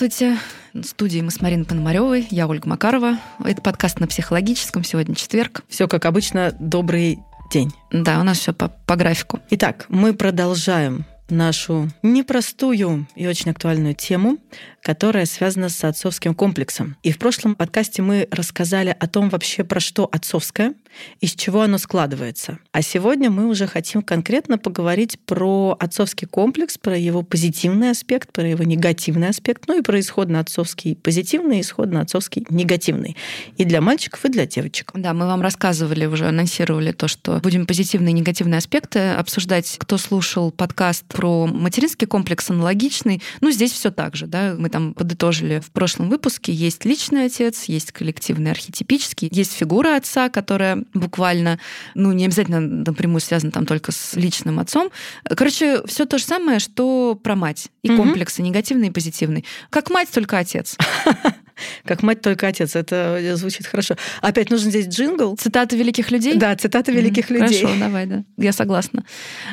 Здравствуйте. В студии мы с Мариной Пономаревой, я Ольга Макарова. Это подкаст на психологическом. Сегодня четверг. Все как обычно. Добрый день. Да, у нас все по, по графику. Итак, мы продолжаем нашу непростую и очень актуальную тему, которая связана с отцовским комплексом. И в прошлом подкасте мы рассказали о том вообще, про что отцовское, из чего оно складывается. А сегодня мы уже хотим конкретно поговорить про отцовский комплекс, про его позитивный аспект, про его негативный аспект, ну и про исходно-отцовский позитивный, исходно-отцовский негативный. И для мальчиков, и для девочек. Да, мы вам рассказывали, уже анонсировали то, что будем позитивные и негативные аспекты обсуждать. Кто слушал подкаст про материнский комплекс аналогичный, ну здесь все так же, да, мы там подытожили в прошлом выпуске, есть личный отец, есть коллективный архетипический, есть фигура отца, которая буквально, ну, не обязательно напрямую связано там только с личным отцом. Короче, все то же самое, что про мать. И угу. комплексы негативный и позитивный. Как мать, только отец. Как мать, только отец. Это звучит хорошо. Опять нужен здесь джингл. Цитаты великих людей? Да, цитаты великих людей. Хорошо, давай, да. Я согласна.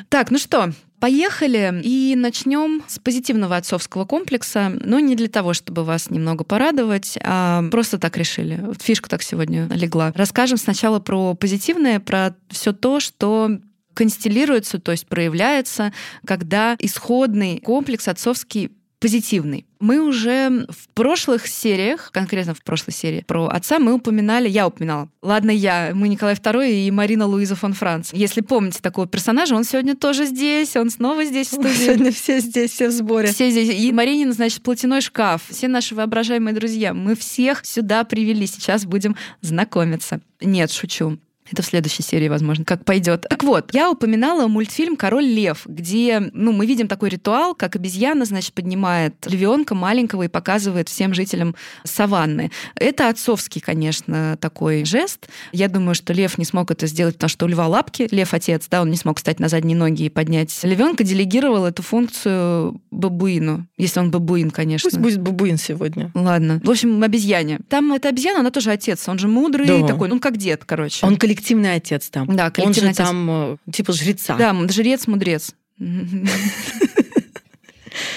Так, ну что, Поехали и начнем с позитивного отцовского комплекса, но не для того, чтобы вас немного порадовать, а просто так решили. Фишка так сегодня легла. Расскажем сначала про позитивное, про все то, что констеллируется, то есть проявляется, когда исходный комплекс отцовский позитивный. Мы уже в прошлых сериях, конкретно в прошлой серии про отца, мы упоминали, я упоминала. Ладно, я, мы Николай II и Марина Луиза фон Франц. Если помните такого персонажа, он сегодня тоже здесь, он снова здесь в студии. Сегодня все здесь, все в сборе. Все здесь. И Маринин, значит, платяной шкаф. Все наши воображаемые друзья. Мы всех сюда привели. Сейчас будем знакомиться. Нет, шучу. Это в следующей серии, возможно, как пойдет. Так вот, я упоминала мультфильм Король Лев, где ну, мы видим такой ритуал, как обезьяна, значит, поднимает львенка маленького и показывает всем жителям саванны. Это отцовский, конечно, такой жест. Я думаю, что лев не смог это сделать, потому что у льва лапки, лев отец, да, он не смог встать на задние ноги и поднять львенка, делегировал эту функцию бабуину, если он бабуин, конечно. Пусть будет бабуин сегодня. Ладно. В общем, обезьяне. Там эта обезьяна, она тоже отец, он же мудрый да. такой, ну как дед, короче. Он коллектив коллективный отец там. Да, коллективный Он же отец. там э, типа жреца. Да, жрец-мудрец.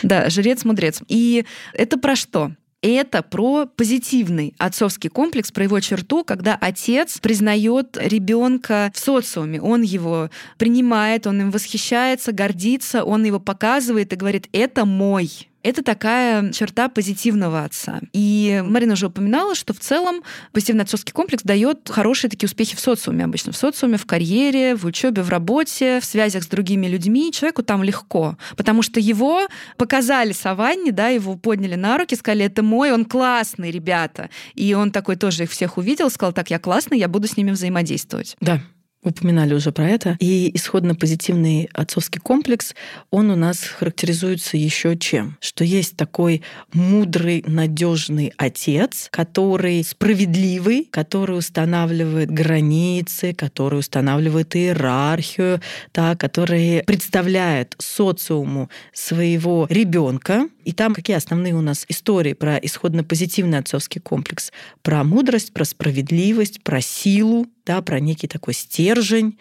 Да, жрец-мудрец. И это про что? это про позитивный отцовский комплекс, про его черту, когда отец признает ребенка в социуме, он его принимает, он им восхищается, гордится, он его показывает и говорит, это мой, это такая черта позитивного отца. И Марина уже упоминала, что в целом позитивный отцовский комплекс дает хорошие такие успехи в социуме обычно. В социуме, в карьере, в учебе, в работе, в связях с другими людьми. Человеку там легко, потому что его показали саванне, да, его подняли на руки, сказали, это мой, он классный, ребята. И он такой тоже их всех увидел, сказал, так, я классный, я буду с ними взаимодействовать. Да, упоминали уже про это. И исходно-позитивный отцовский комплекс, он у нас характеризуется еще чем? Что есть такой мудрый, надежный отец, который справедливый, который устанавливает границы, который устанавливает иерархию, да, который представляет социуму своего ребенка. И там какие основные у нас истории про исходно-позитивный отцовский комплекс? Про мудрость, про справедливость, про силу, да, про некий такой стержень,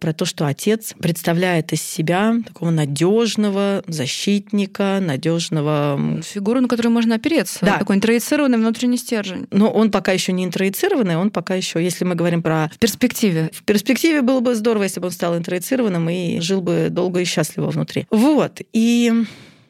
про то, что отец представляет из себя такого надежного защитника, надежного фигуру, на которую можно опереться. Да. Такой интроицированный внутренний стержень. Но он пока еще не интроицированный, он пока еще, если мы говорим про... В перспективе. В перспективе было бы здорово, если бы он стал интроицированным и жил бы долго и счастливо внутри. Вот. И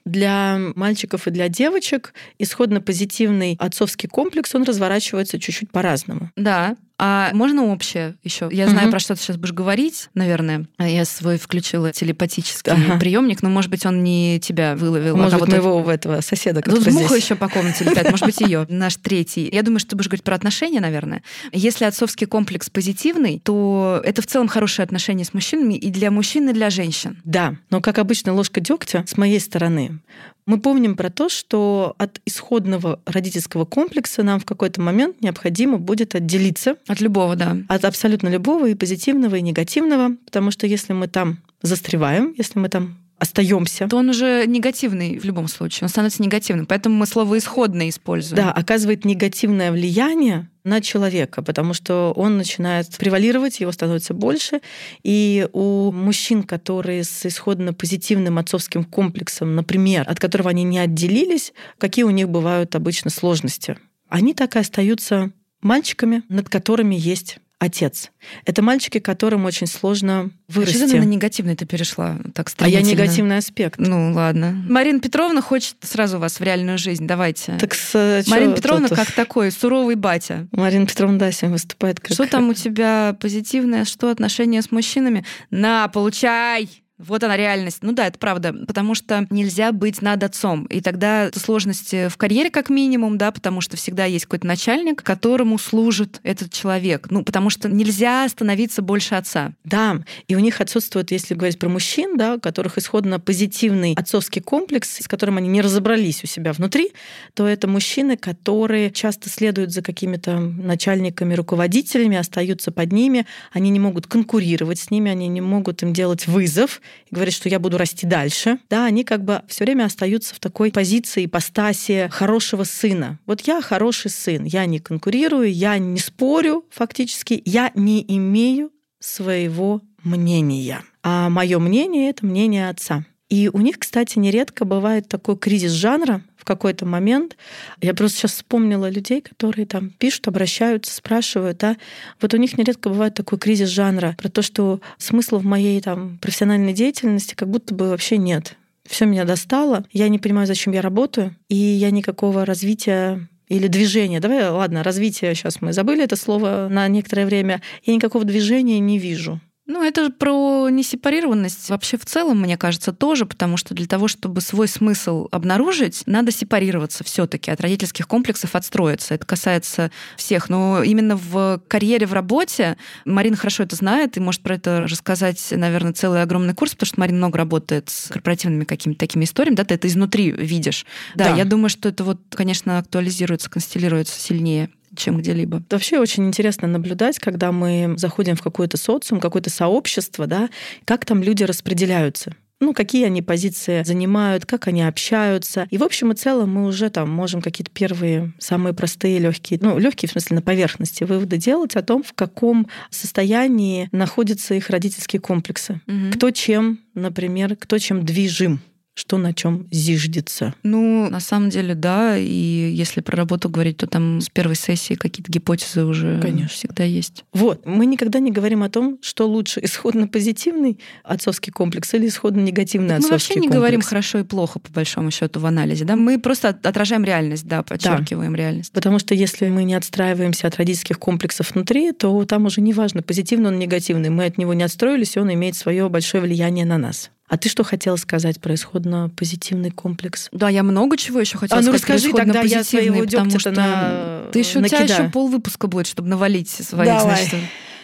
для мальчиков и для девочек исходно позитивный отцовский комплекс, он разворачивается чуть-чуть по-разному. Да, а можно общее еще? Я знаю, угу. про что ты сейчас будешь говорить, наверное. Я свой включила телепатический ага. приемник, но, может быть, он не тебя выловил. А может а быть, моего в этого соседа, Тут муха еще по комнате летает, может быть, ее, наш третий. Я думаю, что ты будешь говорить про отношения, наверное. Если отцовский комплекс позитивный, то это в целом хорошие отношения с мужчинами и для мужчин, и для женщин. Да, но, как обычно, ложка дегтя с моей стороны. Мы помним про то, что от исходного родительского комплекса нам в какой-то момент необходимо будет отделиться. От любого, да. От абсолютно любого, и позитивного, и негативного. Потому что если мы там застреваем, если мы там остаемся. То он уже негативный в любом случае. Он становится негативным. Поэтому мы слово исходное используем. Да, оказывает негативное влияние на человека, потому что он начинает превалировать, его становится больше. И у мужчин, которые с исходно позитивным отцовским комплексом, например, от которого они не отделились, какие у них бывают обычно сложности? Они так и остаются мальчиками, над которыми есть отец. Это мальчики, которым очень сложно вырасти. Что ты на негативный ты перешла так А я негативный аспект. Ну ладно. Марина Петровна хочет сразу вас в реальную жизнь. Давайте. Так с, Марина Петровна тут? как такой суровый батя. Марина Петровна, да, сегодня выступает как... Что там у тебя позитивное, что отношения с мужчинами? На, получай! Вот она реальность. Ну да, это правда, потому что нельзя быть над отцом. И тогда сложности в карьере как минимум, да, потому что всегда есть какой-то начальник, которому служит этот человек. Ну, потому что нельзя становиться больше отца. Да, и у них отсутствует, если говорить про мужчин, да, у которых исходно позитивный отцовский комплекс, с которым они не разобрались у себя внутри, то это мужчины, которые часто следуют за какими-то начальниками, руководителями, остаются под ними, они не могут конкурировать с ними, они не могут им делать вызов, и говорит, что я буду расти дальше, да, они как бы все время остаются в такой позиции, ипостаси хорошего сына. Вот я хороший сын, я не конкурирую, я не спорю фактически, я не имею своего мнения. А мое мнение это мнение отца. И у них, кстати, нередко бывает такой кризис жанра, какой-то момент. Я просто сейчас вспомнила людей, которые там пишут, обращаются, спрашивают, да. Вот у них нередко бывает такой кризис жанра про то, что смысла в моей там профессиональной деятельности как будто бы вообще нет. Все меня достало, я не понимаю, зачем я работаю, и я никакого развития или движения. Давай, ладно, развитие, сейчас мы забыли это слово на некоторое время. Я никакого движения не вижу. Ну, это про несепарированность вообще в целом, мне кажется, тоже, потому что для того, чтобы свой смысл обнаружить, надо сепарироваться все таки от родительских комплексов, отстроиться. Это касается всех. Но именно в карьере, в работе Марина хорошо это знает и может про это рассказать, наверное, целый огромный курс, потому что Марина много работает с корпоративными какими-то такими историями, да, ты это изнутри видишь. Да, да. я думаю, что это вот, конечно, актуализируется, констелируется сильнее чем где-либо. Вообще очень интересно наблюдать, когда мы заходим в какой-то социум, какое-то сообщество, да, как там люди распределяются ну, какие они позиции занимают, как они общаются. И в общем и целом мы уже там можем какие-то первые, самые простые, легкие, ну, легкие в смысле на поверхности выводы делать о том, в каком состоянии находятся их родительские комплексы. Угу. Кто чем, например, кто чем движим что на чем зиждется? Ну, на самом деле, да. И если про работу говорить, то там с первой сессии какие-то гипотезы уже Конечно. всегда есть. Вот. Мы никогда не говорим о том, что лучше исходно позитивный отцовский комплекс или исходно негативный так отцовский комплекс. Мы вообще не комплекс. говорим хорошо и плохо, по большому счету, в анализе. Да? Мы просто отражаем реальность, да, подчеркиваем да. реальность. Потому что если мы не отстраиваемся от родительских комплексов внутри, то там уже не важно, позитивный он, негативный. Мы от него не отстроились, и он имеет свое большое влияние на нас. А ты что хотела сказать про исходно-позитивный комплекс? Да, я много чего еще хотела а, ну сказать. расскажи, тогда я своего потому что на... ты еще у тебя еще пол выпуска будет, чтобы навалить свои, Давай. значит.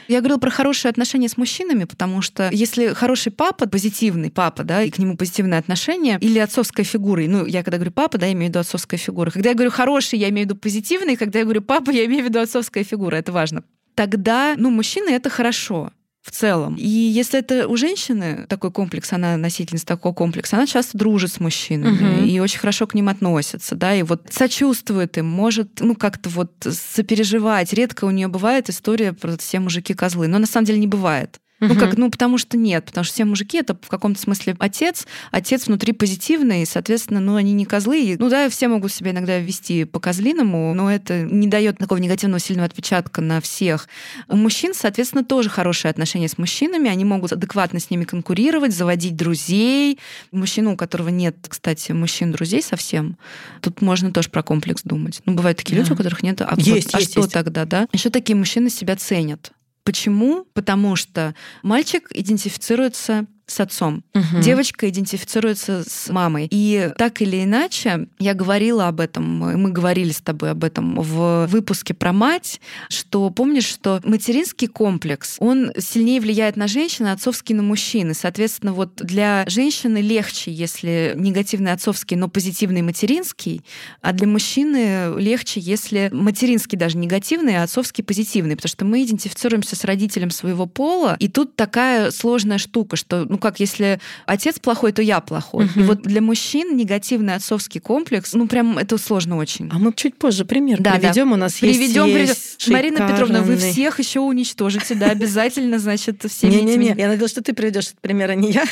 Я говорила про хорошие отношения с мужчинами, потому что если хороший папа, позитивный папа, да, и к нему позитивное отношение, или отцовская фигура, ну, я когда говорю папа, да, я имею в виду отцовская фигура. Когда я говорю хороший, я имею в виду позитивный, когда я говорю папа, я имею в виду отцовская фигура, это важно. Тогда, ну, мужчины — это хорошо в целом. И если это у женщины такой комплекс, она носительница такого комплекса, она часто дружит с мужчинами угу. и очень хорошо к ним относится, да, и вот сочувствует им, может, ну, как-то вот сопереживать. Редко у нее бывает история про все мужики козлы, но на самом деле не бывает. Ну как, ну потому что нет, потому что все мужики это в каком-то смысле отец, отец внутри позитивный, и, соответственно, ну они не козлы. Ну да, все могут себя иногда вести по козлиному, но это не дает такого негативного сильного отпечатка на всех. У мужчин, соответственно, тоже хорошие отношения с мужчинами, они могут адекватно с ними конкурировать, заводить друзей. Мужчина, у которого нет, кстати, мужчин-друзей совсем, тут можно тоже про комплекс думать. Ну, бывают такие да. люди, у которых нет. А, есть, вот, есть, а что есть. тогда, да? Еще такие мужчины себя ценят. Почему? Потому что мальчик идентифицируется с отцом. Угу. Девочка идентифицируется с мамой. И так или иначе, я говорила об этом, мы говорили с тобой об этом в выпуске про мать, что помнишь, что материнский комплекс, он сильнее влияет на женщину, отцовский на мужчины. Соответственно, вот для женщины легче, если негативный отцовский, но позитивный материнский, а для мужчины легче, если материнский даже негативный, а отцовский позитивный, потому что мы идентифицируемся с родителем своего пола, и тут такая сложная штука, что ну как, если отец плохой, то я плохой. Мгм. И вот для мужчин негативный отцовский комплекс, ну прям это сложно очень. А мы чуть позже пример Да, да. приведем. У нас Приведем, есть, есть Марина Петровна, вы всех еще уничтожите, да, обязательно, значит, всеми Не-не-не, я надеялась, что ты приведешь этот пример, а не я.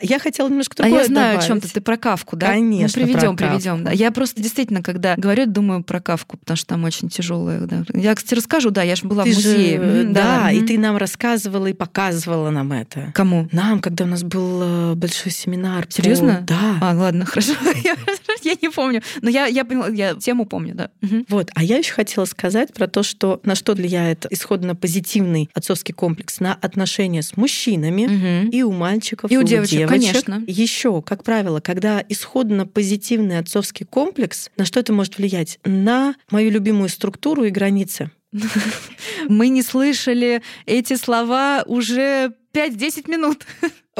Я хотела немножко А другое я знаю, добавить. о чем ты. Про кавку, да? Конечно, Ну, приведем, про приведем. Да. Я просто действительно, когда говорю, думаю про кавку, потому что там очень тяжелая. Да. Я, кстати, расскажу, да, я же была Ты в музее. же, Мгм, да, и ты нам рассказывала и показывала нам это. Кому? Нам, когда у нас был э, большой семинар. по- Серьезно? Да. А, ладно, хорошо. Я, я не помню. Но я, я поняла, я тему помню, да. Вот, а я еще хотела сказать про то, что на что влияет исходно позитивный отцовский комплекс на отношения с мужчинами. И у мальчиков, И у девочек, конечно. Еще, как правило, когда исходно позитивный отцовский комплекс, на что это может влиять? На мою любимую структуру и границы. Мы не слышали эти слова уже 5-10 минут.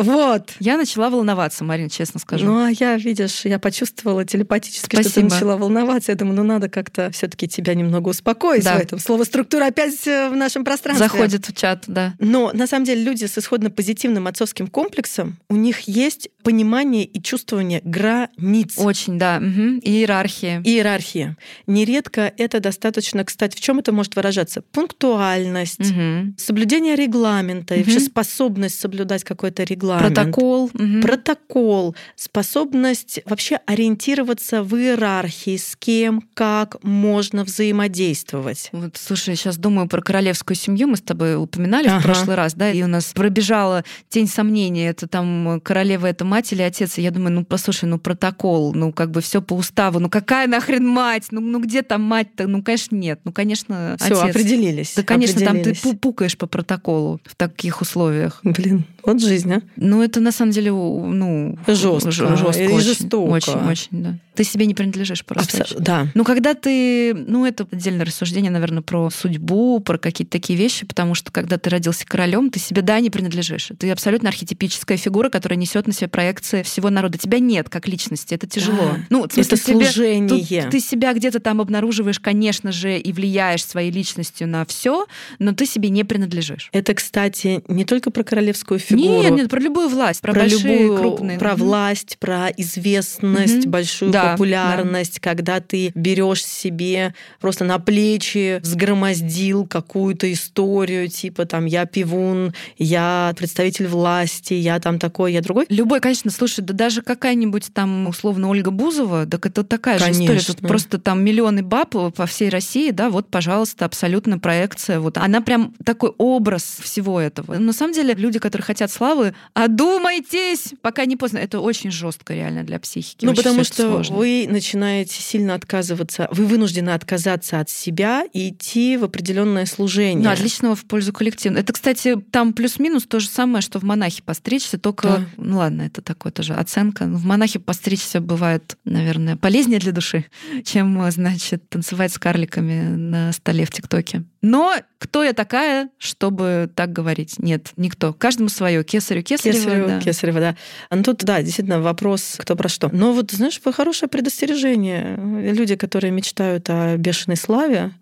Вот. Я начала волноваться, Марина, честно скажу. Ну, а я, видишь, я почувствовала телепатически, что Спасибо. ты начала волноваться. Я думаю, ну надо как-то все таки тебя немного успокоить Да. в этом. Слово «структура» опять э, в нашем пространстве. Заходит в чат, да. Но на самом деле люди с исходно позитивным отцовским комплексом, у них есть понимание и чувствование границ. Очень, да. И иерархия. Иерархия. Нередко это достаточно, кстати, в чем это может выражаться? Пунктуальность, Мгм. соблюдение регламента и вообще способность соблюдать какой-то регламент. Протокол. Мгм. Протокол, способность вообще ориентироваться в иерархии, с кем, как можно взаимодействовать. Вот, слушай, сейчас думаю про королевскую семью. Мы с тобой упоминали Ага. в прошлый раз, да, и у нас пробежала тень сомнения, это там королева это мать или отец. И я думаю, ну послушай, ну протокол, ну как бы все по уставу, ну какая нахрен мать, ну, ну где там мать-то, ну конечно нет, ну конечно Все, отец. определились. Да, конечно, там ты определились. пу- пукаешь по протоколу в таких условиях. Блин, вот жизнь, а? Ну, это на самом деле, ну, Жестко. жестко И очень, жестоко. Очень, очень, да. Ты себе не принадлежишь просто. Абсо- Да. Ну, когда ты... Ну, это отдельное рассуждение, наверное, про судьбу, про какие-то такие вещи, потому что когда ты родился королем, ты себе, да, не принадлежишь. Ты абсолютно архетипическая фигура, которая несет на себе проекции всего народа. Тебя нет как личности, это тяжело. Да. Ну, в смысле, Это тебе- служение. Тут ты себя где-то там обнаруживаешь, конечно же, и влияешь своей личностью на все, но ты себе не принадлежишь. Это, кстати, не только про королевскую фигуру. Нет, нет, про любую власть, про, большие, любую, крупные. про власть, про известность, Мгм. большую Да, популярность, когда ты берешь себе просто на плечи, взгромоздил какую-то историю, типа там я пивун, я представитель власти, я там такой, я другой. Любой, конечно, слушай, да даже какая-нибудь там условно Ольга Бузова, так это такая же история. Тут Конечно. просто там миллионы баб по всей России, да, вот, пожалуйста, абсолютно проекция. Вот она прям такой образ всего этого. На самом деле, люди, которые хотят славы, одумайтесь, пока не поздно. Это очень жестко реально для психики. Ну, Очень потому что сложно. вы начинаете сильно отказываться, вы вынуждены отказаться от себя и идти в определенное служение. Ну, отличного в пользу коллектива. Это, кстати, там плюс-минус то же самое, что в монахе постричься, только, Да. ну ладно, это такое тоже оценка. В монахе постричься бывает, наверное, полезнее для души, чем, значит, танцевать с карликами на столе в ТикТоке. Но кто я такая, чтобы так говорить? Нет, никто. Каждому свое. Кесарю, кесарево. Кесарева, да. Кесарева, да. Ну тут, да, действительно, вопрос, кто про что. Но вот, знаешь, хорошее предостережение. Люди, которые мечтают о бешеной славе,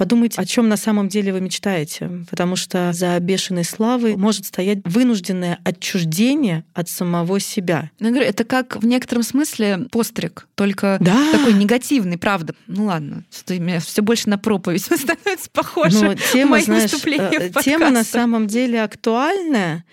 подумайте, о чем на самом деле вы мечтаете. Потому что за бешеной славой может стоять вынужденное отчуждение от самого себя. Ну, говорю, это как в некотором смысле постриг, только Да. такой негативный, правда. Ну ладно, что меня все больше на проповедь становится похоже. Но тема, мои знаешь, э, тема на самом деле актуальная.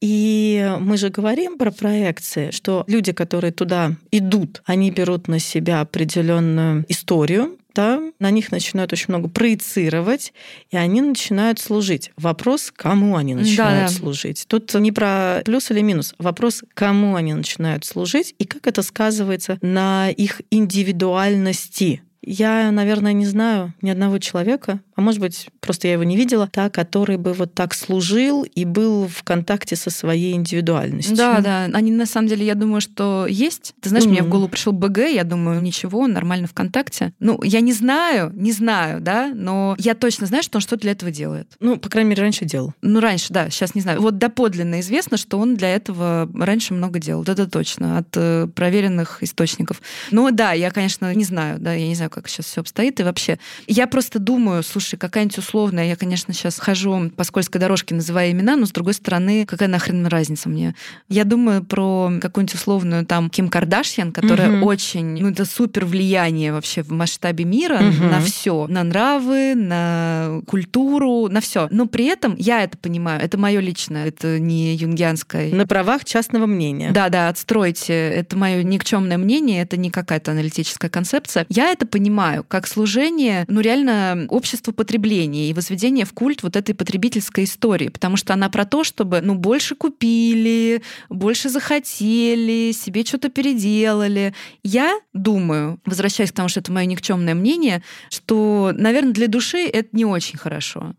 И мы же говорим про проекции, что люди, которые туда идут, они берут на себя определенную историю, да, на них начинают очень много проецировать, и они начинают служить. Вопрос, кому они начинают Да-да. служить. Тут не про плюс или минус. Вопрос, кому они начинают служить, и как это сказывается на их индивидуальности. Я, наверное, не знаю ни одного человека, а может быть, просто я его не видела, та, который бы вот так служил и был в контакте со своей индивидуальностью. Да, да. Они на самом деле, я думаю, что есть. Ты знаешь, мне в голову пришел БГ, я думаю, ничего, нормально ВКонтакте. Ну, я не знаю, не знаю, да, но я точно знаю, что он что-то для этого делает. Ну, по крайней мере, раньше делал. Ну, раньше, да, сейчас не знаю. Вот доподлинно известно, что он для этого раньше много делал. Вот Это точно, от э, проверенных источников. Ну да, я, конечно, не знаю, да, я не знаю, как сейчас все обстоит. И вообще, я просто думаю, слушай, хороший, какая-нибудь условная, я, конечно, сейчас хожу по скользкой дорожке, называя имена, но с другой стороны, какая нахрен разница мне? Я думаю про какую-нибудь условную там Ким Кардашьян, которая угу. очень, ну это супер влияние вообще в масштабе мира угу. на все, на нравы, на культуру, на все. Но при этом я это понимаю, это мое личное, это не юнгианское. На правах частного мнения. Да, да, отстройте. Это мое никчемное мнение, это не какая-то аналитическая концепция. Я это понимаю как служение, ну реально обществу потребления и возведение в культ вот этой потребительской истории, потому что она про то, чтобы ну больше купили, больше захотели, себе что-то переделали. Я думаю, возвращаясь к тому, что это мое никчемное мнение, что, наверное, для души это не очень хорошо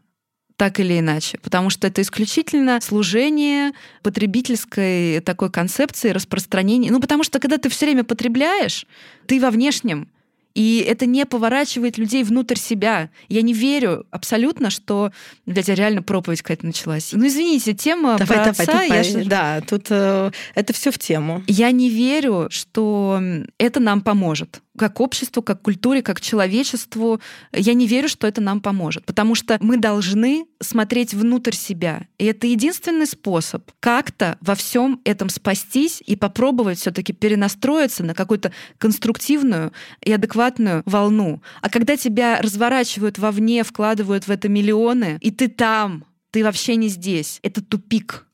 так или иначе, потому что это исключительно служение потребительской такой концепции распространения. Ну, потому что когда ты все время потребляешь, ты во внешнем, и это не поворачивает людей внутрь себя. Я не верю абсолютно, что... Блядь, я реально проповедь какая-то началась. Ну, извините, тема давай, про давай, отца... Я... По... Да, тут э, это все в тему. Я не верю, что это нам поможет как обществу, как культуре, как человечеству. Я не верю, что это нам поможет, потому что мы должны смотреть внутрь себя. И это единственный способ как-то во всем этом спастись и попробовать все-таки перенастроиться на какую-то конструктивную и адекватную волну. А когда тебя разворачивают вовне, вкладывают в это миллионы, и ты там, ты вообще не здесь, это тупик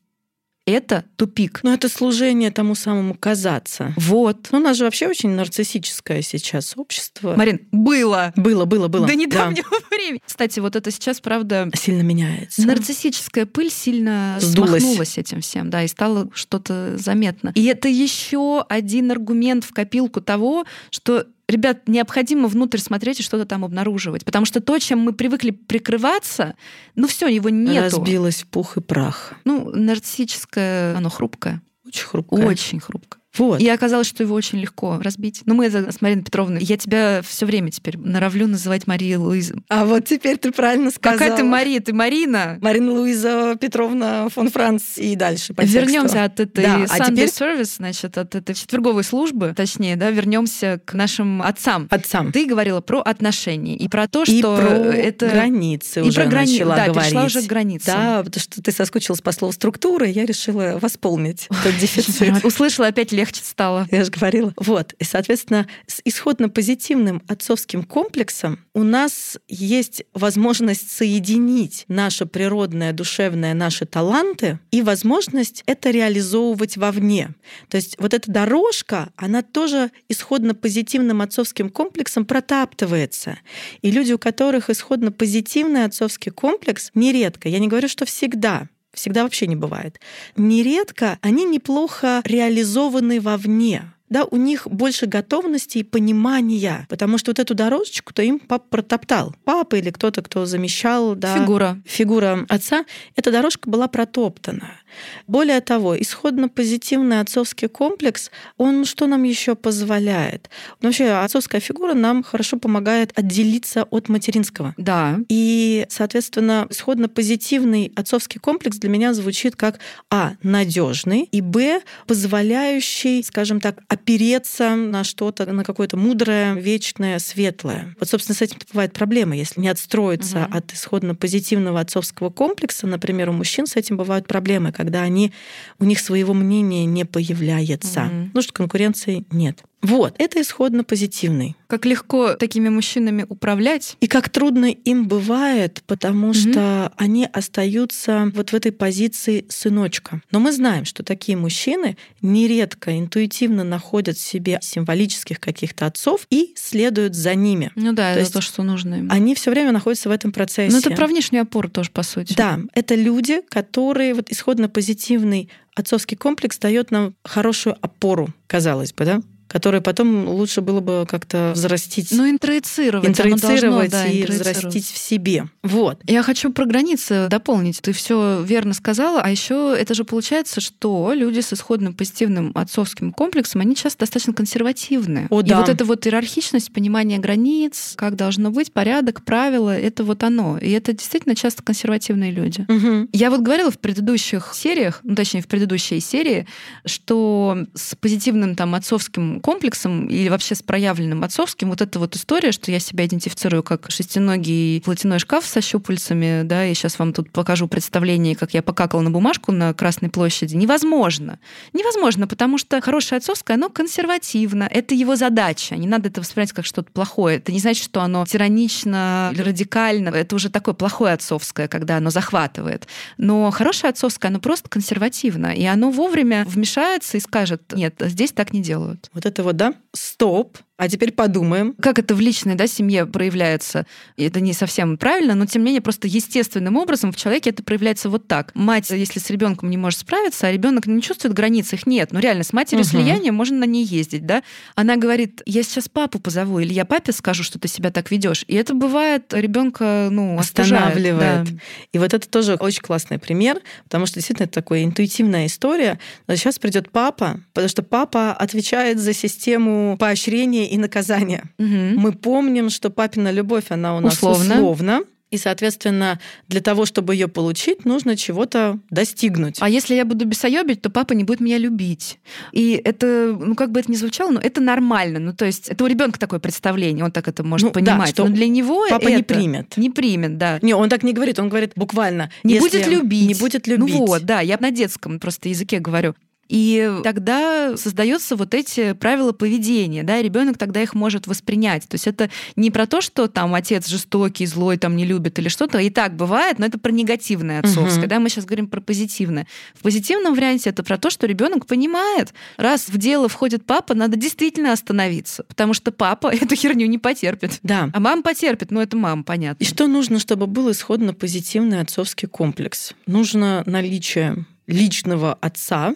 это тупик. Но это служение тому самому казаться. Вот. Но у нас же вообще очень нарциссическое сейчас общество. Марин, было. Было, было, было. До недавнего да. времени. Кстати, вот это сейчас, правда... Сильно меняется. Нарциссическая пыль сильно Сдулась. смахнулась этим всем, да, и стало что-то заметно. И это еще один аргумент в копилку того, что ребят, необходимо внутрь смотреть и что-то там обнаруживать. Потому что то, чем мы привыкли прикрываться, ну все, его нету. Разбилось в пух и прах. Ну, нарциссическое, оно хрупкое. Очень хрупкое. Очень хрупкое. Вот. И оказалось, что его очень легко разбить. Но ну, мы это с Мариной Петровной. Я тебя все время теперь норовлю называть Марией Луиза. А вот теперь ты правильно сказала. Какая ты Мария? Ты Марина. Марина Луиза Петровна фон Франц и дальше по Вернемся от этой да. Sunday а теперь... Service, значит, от этой четверговой службы, точнее, да, вернемся к нашим отцам. Отцам. Ты говорила про отношения и про то, и что про это границы и уже про грани... начала да, говорить. перешла уже к границам. Да, потому что ты соскучилась по слову структуры, я решила восполнить тот дефицит. Услышала, опять легче стало. Я же говорила. Вот. И, соответственно, с исходно-позитивным отцовским комплексом у нас есть возможность соединить наше природное, душевное, наши таланты и возможность это реализовывать вовне. То есть вот эта дорожка, она тоже исходно-позитивным отцовским комплексом протаптывается. И люди, у которых исходно-позитивный отцовский комплекс, нередко, я не говорю, что всегда, всегда вообще не бывает. Нередко они неплохо реализованы вовне да, у них больше готовности и понимания, потому что вот эту дорожечку-то им папа протоптал. Папа или кто-то, кто замещал, да, фигура. фигура отца, эта дорожка была протоптана. Более того, исходно-позитивный отцовский комплекс, он что нам еще позволяет? Вообще, отцовская фигура нам хорошо помогает отделиться от материнского. Да. И, соответственно, исходно-позитивный отцовский комплекс для меня звучит как А, надежный, и Б, позволяющий, скажем так, опереться на что-то, на какое-то мудрое, вечное, светлое. Вот, собственно, с этим бывает проблема. Если не отстроиться угу. от исходно-позитивного отцовского комплекса, например, у мужчин с этим бывают проблемы, когда они, у них своего мнения не появляется. Угу. Потому что конкуренции нет. Вот, это исходно позитивный. Как легко такими мужчинами управлять. И как трудно им бывает, потому mm что они остаются вот в этой позиции сыночка. Но мы знаем, что такие мужчины нередко интуитивно находят в себе символических каких-то отцов и следуют за ними. Ну да, то это есть то, что нужно им. Они все время находятся в этом процессе. Ну это про внешнюю опору тоже, по сути. Да, это люди, которые вот исходно позитивный отцовский комплекс дает нам хорошую опору, казалось бы, да? Которые потом лучше было бы как-то взрастить. Ну, интроицировать. Интроицировать должно, и да, взрастить в себе. Вот. Я хочу про границы дополнить. Ты все верно сказала, а еще это же получается, что люди с исходным позитивным отцовским комплексом, они часто достаточно консервативны. О, да. И вот эта вот иерархичность, понимание границ, как должно быть, порядок, правила, это вот оно. И это действительно часто консервативные люди. Угу. Я вот говорила в предыдущих сериях, ну, точнее, в предыдущей серии, что с позитивным там отцовским комплексом или вообще с проявленным отцовским, вот эта вот история, что я себя идентифицирую как шестиногий платяной шкаф со щупальцами, да, и сейчас вам тут покажу представление, как я покакала на бумажку на Красной площади, невозможно. Невозможно, потому что хорошее отцовское, оно консервативно, это его задача, не надо это воспринимать как что-то плохое. Это не значит, что оно тиранично или радикально, это уже такое плохое отцовское, когда оно захватывает. Но хорошее отцовское, оно просто консервативно, и оно вовремя вмешается и скажет, нет, здесь так не делают. Вот это вот, да, стоп, а теперь подумаем. Как это в личной да, семье проявляется? Это не совсем правильно, но тем не менее просто естественным образом в человеке это проявляется вот так. Мать, если с ребенком не может справиться, а ребенок не чувствует границ, их нет. Ну реально, с матерью угу. слияния можно на ней ездить, да? Она говорит, я сейчас папу позову, или я папе скажу, что ты себя так ведешь. И это бывает ребенка, ну, останавливает. Да. И вот это тоже очень классный пример, потому что действительно это такая интуитивная история. Но сейчас придет папа, потому что папа отвечает за систему поощрения и наказания. Угу. Мы помним, что папина любовь, она у нас условно. условна. И, соответственно, для того, чтобы ее получить, нужно чего-то достигнуть. А если я буду бесоебить, то папа не будет меня любить. И это, ну как бы это ни звучало, но это нормально. Ну то есть это у ребенка такое представление, он так это может ну, понимать. Да, что но для него папа это не примет. Не примет, да. Не, он так не говорит, он говорит буквально. Не будет любить. Не будет любить. Ну вот, да, я на детском просто языке говорю. И тогда создаются вот эти правила поведения, да, и ребенок тогда их может воспринять. То есть это не про то, что там отец жестокий, злой, там не любит или что-то. И так бывает, но это про негативное отцовское. Угу. Да, мы сейчас говорим про позитивное. В позитивном варианте это про то, что ребенок понимает, раз в дело входит папа, надо действительно остановиться, потому что папа эту херню не потерпит. Да. А мама потерпит, ну это мама, понятно. И что нужно, чтобы был исходно позитивный отцовский комплекс? Нужно наличие личного отца,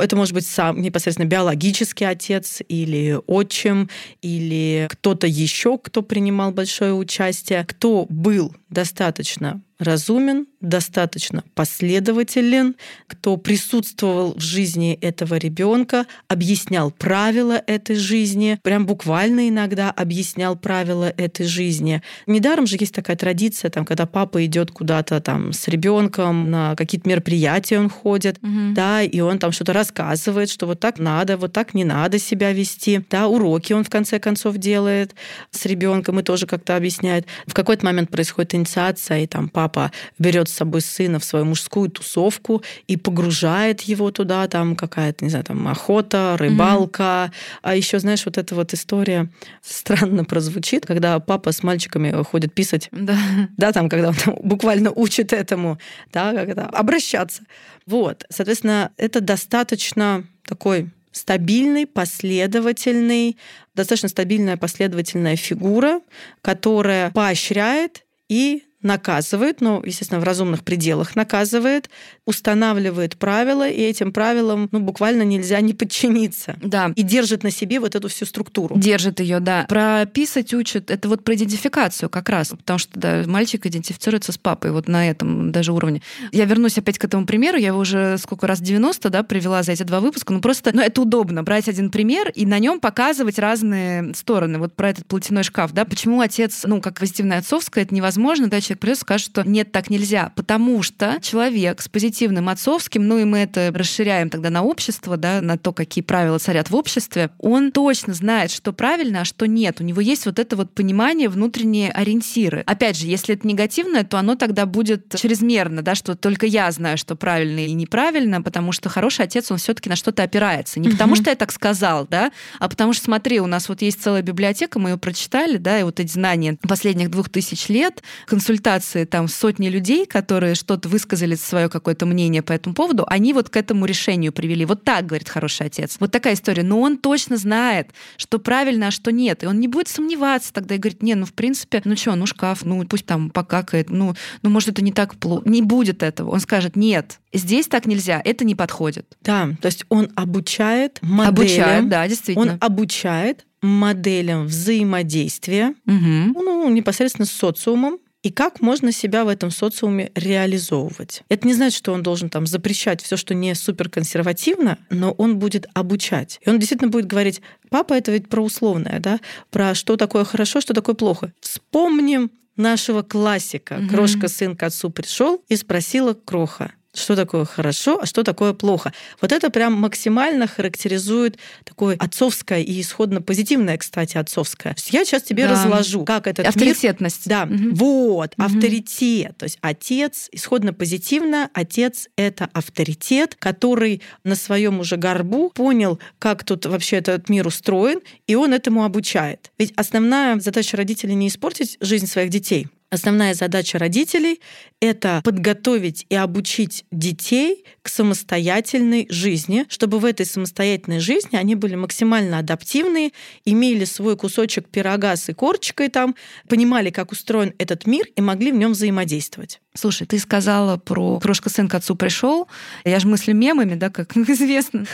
это может быть сам непосредственно биологический отец или отчим, или кто-то еще, кто принимал большое участие, кто был достаточно разумен, достаточно последователен, кто присутствовал в жизни этого ребенка, объяснял правила этой жизни, прям буквально иногда объяснял правила этой жизни. Недаром же есть такая традиция, там, когда папа идет куда-то там с ребенком на какие-то мероприятия он ходит, угу. да, и он там что-то рассказывает, что вот так надо, вот так не надо себя вести, да, уроки он в конце концов делает с ребенком и тоже как-то объясняет. В какой-то момент происходит инициация, и там папа берет с собой сына в свою мужскую тусовку и погружает его туда, там какая-то, не знаю, там охота, рыбалка. Mm-hmm. А еще, знаешь, вот эта вот история странно прозвучит, когда папа с мальчиками ходит писать. Да. Да, там, когда он там буквально учит этому, да, как это, обращаться. Вот, соответственно, это достаточно такой стабильный, последовательный, достаточно стабильная последовательная фигура, которая поощряет и наказывает, ну, естественно, в разумных пределах наказывает, устанавливает правила, и этим правилам, ну, буквально нельзя не подчиниться. Да. И держит на себе вот эту всю структуру. Держит ее, да. Прописать учат, это вот про идентификацию как раз, потому что, да, мальчик идентифицируется с папой вот на этом даже уровне. Я вернусь опять к этому примеру, я его уже сколько раз 90, да, привела за эти два выпуска, ну, просто, ну, это удобно, брать один пример и на нем показывать разные стороны. Вот про этот платяной шкаф, да, почему отец, ну, как позитивное отцовское, это невозможно, да, человек придет скажет, что нет, так нельзя, потому что человек с позитивным отцовским, ну и мы это расширяем тогда на общество, да, на то, какие правила царят в обществе, он точно знает, что правильно, а что нет. У него есть вот это вот понимание, внутренние ориентиры. Опять же, если это негативное, то оно тогда будет чрезмерно, да, что только я знаю, что правильно и неправильно, потому что хороший отец, он все-таки на что-то опирается. Не потому что я так сказал, да, а потому что, смотри, у нас вот есть целая библиотека, мы ее прочитали, да, и вот эти знания последних двух тысяч лет, консультации конференции там сотни людей, которые что-то высказали свое какое-то мнение по этому поводу, они вот к этому решению привели. Вот так говорит хороший отец. Вот такая история. Но он точно знает, что правильно, а что нет. И он не будет сомневаться тогда и говорит, не, ну в принципе, ну что, ну шкаф, ну пусть там покакает, ну, ну может это не так плохо. Не будет этого. Он скажет, нет, здесь так нельзя, это не подходит. Да, то есть он обучает моделям. Обучает, да, действительно. Он обучает моделям взаимодействия, угу. ну, непосредственно с социумом, и как можно себя в этом социуме реализовывать. Это не значит, что он должен там запрещать все, что не суперконсервативно, но он будет обучать. И он действительно будет говорить, папа, это ведь про условное, да, про что такое хорошо, что такое плохо. Вспомним нашего классика. Угу. Крошка сын к отцу пришел и спросила Кроха, что такое хорошо, а что такое плохо. Вот это прям максимально характеризует такое отцовское и исходно позитивное, кстати, отцовское. Я сейчас тебе да. разложу, как этот Авторитетность. Мир... Да, угу. вот, угу. авторитет. То есть отец, исходно позитивно, отец — это авторитет, который на своем уже горбу понял, как тут вообще этот мир устроен, и он этому обучает. Ведь основная задача родителей не испортить жизнь своих детей, Основная задача родителей — это подготовить и обучить детей к самостоятельной жизни, чтобы в этой самостоятельной жизни они были максимально адаптивные, имели свой кусочек пирога с икорчикой там, понимали, как устроен этот мир и могли в нем взаимодействовать. Слушай, ты сказала про крошка сын к отцу пришел. Я же мыслю мемами, да, как известно.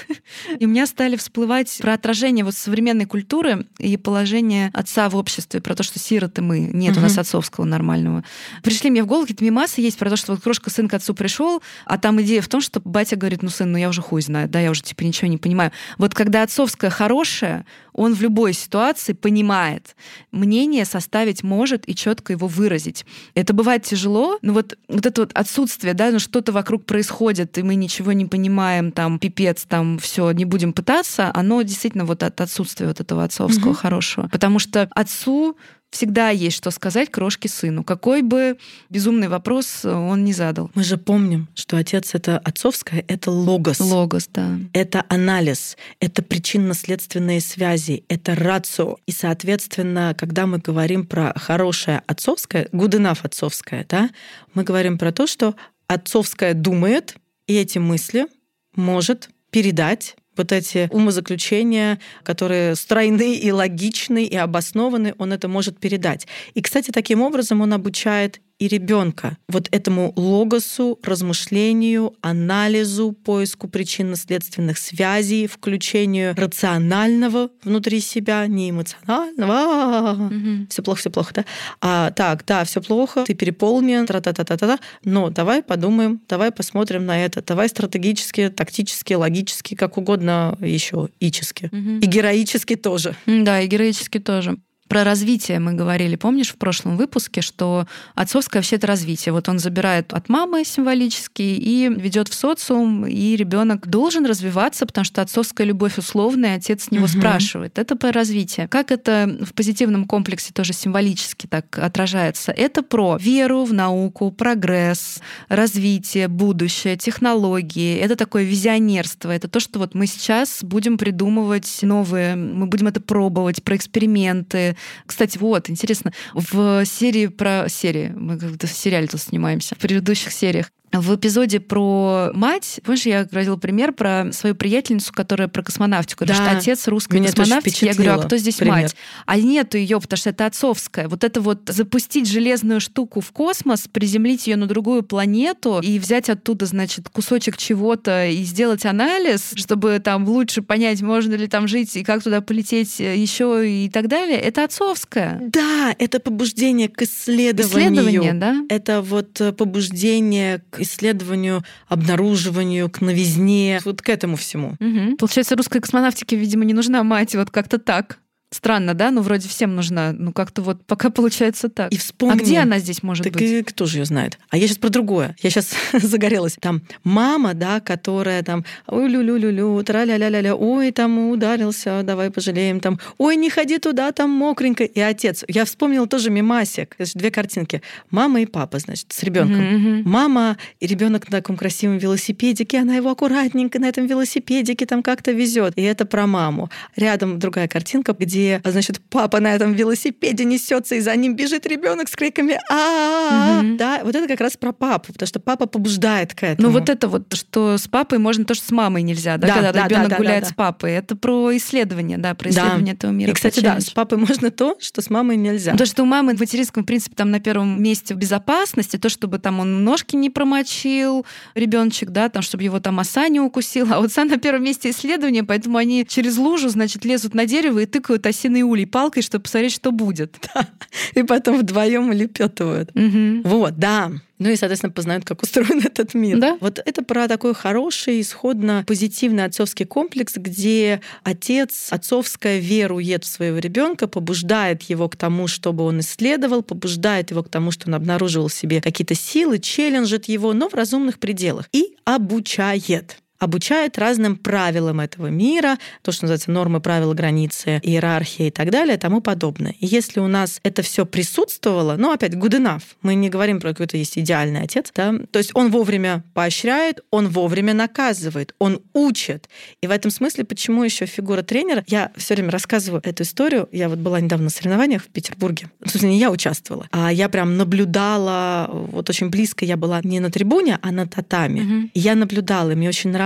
И у меня стали всплывать про отражение вот современной культуры и положение отца в обществе, про то, что сироты мы, нет у нас отцовского нормального. Пришли мне в голову какие-то мемасы есть про то, что вот крошка сын к отцу пришел, а там идея в том, что батя говорит, ну сын, ну я уже хуй знаю, да, я уже типа ничего не понимаю. Вот когда отцовское хорошее, он в любой ситуации понимает, мнение составить может и четко его выразить. Это бывает тяжело, но вот, вот это вот отсутствие, да, ну что-то вокруг происходит, и мы ничего не понимаем, там, пипец, там, все, не будем пытаться, оно действительно вот от отсутствия вот этого отцовского угу. хорошего. Потому что отцу всегда есть что сказать крошке сыну, какой бы безумный вопрос он не задал. Мы же помним, что отец это отцовское, это логос. Логос, да. Это анализ, это причинно-следственные связи, это рацио. И, соответственно, когда мы говорим про хорошее отцовское, good enough отцовское, да, мы говорим про то, что отцовское думает, и эти мысли может передать вот эти умозаключения, которые стройны и логичны и обоснованы, он это может передать. И, кстати, таким образом он обучает и ребенка вот этому логосу, размышлению, анализу, поиску причинно-следственных связей, включению рационального внутри себя, не эмоционального. Угу. Все плохо, все плохо, да? А, так, да, все плохо, ты переполнен, тра-та-та-та-та. Но давай подумаем, давай посмотрим на это, давай стратегически, тактически, логически, как угодно еще ически. Угу. И героически тоже. Да, и героически тоже. Про развитие мы говорили, помнишь, в прошлом выпуске, что отцовское вообще это развитие. Вот он забирает от мамы символически и ведет в социум, и ребенок должен развиваться, потому что отцовская любовь условная, отец с него угу. спрашивает. Это про развитие. Как это в позитивном комплексе тоже символически так отражается? Это про веру в науку, прогресс, развитие, будущее, технологии. Это такое визионерство. Это то, что вот мы сейчас будем придумывать новые, мы будем это пробовать, про эксперименты, кстати, вот, интересно, в серии про серии, мы в сериале тут снимаемся, в предыдущих сериях, в эпизоде про мать, помнишь, я говорила пример про свою приятельницу, которая про космонавтику. Да. Что отец русской Меня космонавтики. Я говорю, а кто здесь пример. мать? А нету ее, потому что это отцовская. Вот это вот запустить железную штуку в космос, приземлить ее на другую планету и взять оттуда, значит, кусочек чего-то и сделать анализ, чтобы там лучше понять, можно ли там жить и как туда полететь еще и так далее, это отцовская. Да, это побуждение к исследованию. Исследование, да? Это вот побуждение исследованию, обнаруживанию, к новизне, вот к этому всему. Угу. Получается, русской космонавтике, видимо, не нужна мать, вот как-то так. Странно, да? Ну, вроде всем нужна. Ну, как-то вот пока получается так. И вспомни. А где она здесь может так быть? И кто же ее знает? А я сейчас про другое. Я сейчас загорелась. Там мама, да, которая там, ой, лю-лю-лю-лю, тра-ля-ля-ля-ля, ой, там ударился, давай пожалеем, там, ой, не ходи туда, там мокренько. И отец. Я вспомнила тоже мимасик. Две картинки. Мама и папа, значит, с ребенком. Mm-hmm. Мама и ребенок на таком красивом велосипедике, она его аккуратненько на этом велосипедике там как-то везет. И это про маму. Рядом другая картинка, где где, значит, папа на этом велосипеде несется, и за ним бежит ребенок с криками а Да, вот это как раз про папу, потому что папа побуждает к этому. Ну вот это вот, что с папой можно то, что с мамой нельзя, да, когда ребенок гуляет с папой. Это про исследование, да, про исследование этого мира. И, кстати, да, с папой можно то, что с мамой нельзя. То, что у мамы в материнском, в принципе, там на первом месте в безопасности, то, чтобы там он ножки не промочил, ребеночек, да, там, чтобы его там оса не укусила. А вот на первом месте исследования, поэтому они через лужу, значит, лезут на дерево и тыкают выкидывают осиный улей палкой, чтобы посмотреть, что будет. Да. И потом вдвоем улепетывают. Угу. Вот, да. Ну и, соответственно, познают, как устроен этот мир. Да. Вот это про такой хороший, исходно позитивный отцовский комплекс, где отец, отцовская верует в своего ребенка, побуждает его к тому, чтобы он исследовал, побуждает его к тому, что он обнаруживал в себе какие-то силы, челленджит его, но в разумных пределах. И обучает обучает разным правилам этого мира, то, что называется нормы, правила, границы, иерархия и так далее, и тому подобное. И если у нас это все присутствовало, ну, опять, good enough, мы не говорим про какой-то есть идеальный отец, да, то есть он вовремя поощряет, он вовремя наказывает, он учит. И в этом смысле, почему еще фигура тренера, я все время рассказываю эту историю, я вот была недавно на соревнованиях в Петербурге, собственно, не я участвовала, а я прям наблюдала, вот очень близко я была не на трибуне, а на татами. И я наблюдала, и мне очень нравилось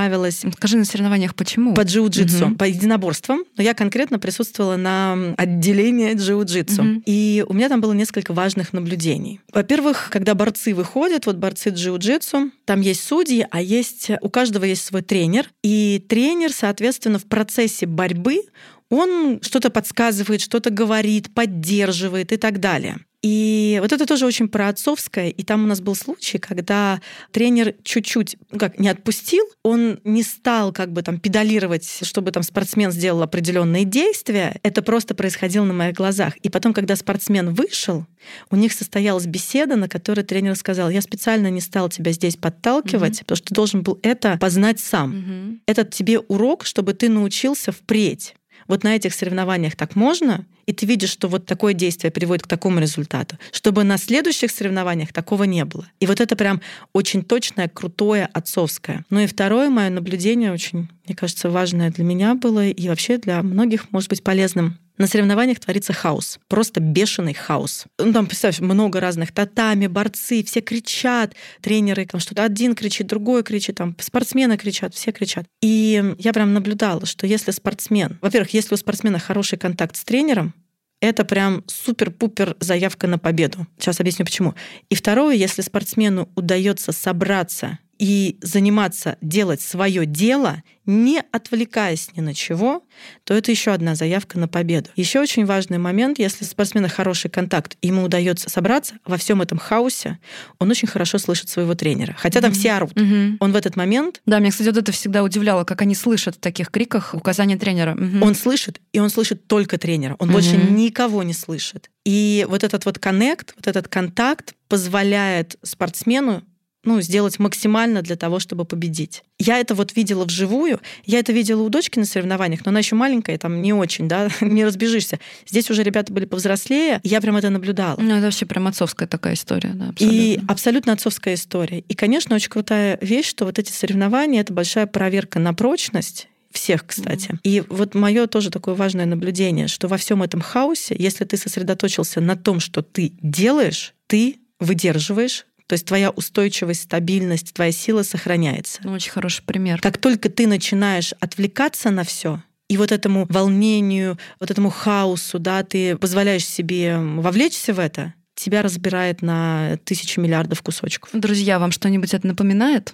Скажи на соревнованиях, почему? по джиу-джитсу, Мгм. по единоборствам, но я конкретно присутствовала на отделении джиу-джитсу. Мгм. И у меня там было несколько важных наблюдений. Во-первых, когда борцы выходят, вот борцы джиу-джитсу, там есть судьи, а есть у каждого есть свой тренер. И тренер, соответственно, в процессе борьбы он что-то подсказывает, что-то говорит, поддерживает и так далее. И вот это тоже очень про отцовское. И там у нас был случай, когда тренер чуть-чуть, ну как, не отпустил, он не стал как бы там педалировать, чтобы там спортсмен сделал определенные действия. Это просто происходило на моих глазах. И потом, когда спортсмен вышел, у них состоялась беседа, на которой тренер сказал, я специально не стал тебя здесь подталкивать, потому что ты должен был это познать сам. Мгм. Это тебе урок, чтобы ты научился впредь. Вот на этих соревнованиях так можно, и ты видишь, что вот такое действие приводит к такому результату, чтобы на следующих соревнованиях такого не было. И вот это прям очень точное, крутое, отцовское. Ну и второе мое наблюдение очень, мне кажется, важное для меня было и вообще для многих может быть полезным. На соревнованиях творится хаос, просто бешеный хаос. Ну, там, представь, много разных татами, борцы, все кричат, тренеры, там что-то один кричит, другой кричит, там спортсмены кричат, все кричат. И я прям наблюдала, что если спортсмен, во-первых, если у спортсмена хороший контакт с тренером, это прям супер-пупер заявка на победу. Сейчас объясню почему. И второе, если спортсмену удается собраться и заниматься, делать свое дело, не отвлекаясь ни на чего, то это еще одна заявка на победу. Еще очень важный момент, если спортсмена хороший контакт, ему удается собраться во всем этом хаосе, он очень хорошо слышит своего тренера. Хотя там Мгм. все орут. Мгм. Он в этот момент Да, меня, кстати, вот это всегда удивляло, как они слышат в таких криках указания тренера. Мгм. Он слышит, и он слышит только тренера. Он Мгм. больше никого не слышит. И вот этот вот коннект, вот этот контакт позволяет спортсмену ну, сделать максимально для того, чтобы победить. Я это вот видела вживую. Я это видела у дочки на соревнованиях, но она еще маленькая, там не очень, да, не разбежишься. Здесь уже ребята были повзрослее, я прям это наблюдала. Ну, это вообще прям отцовская такая история, да, И абсолютно. абсолютно отцовская история. И, конечно, очень крутая вещь, что вот эти соревнования — это большая проверка на прочность всех, кстати. И вот мое тоже такое важное наблюдение, что во всем этом хаосе, если ты сосредоточился на том, что ты делаешь, ты выдерживаешь, то есть твоя устойчивость, стабильность, твоя сила сохраняется. Ну, очень хороший пример. Как только ты начинаешь отвлекаться на все, и вот этому волнению, вот этому хаосу, да, ты позволяешь себе вовлечься в это, тебя разбирает на тысячи миллиардов кусочков. Друзья, вам что-нибудь это напоминает?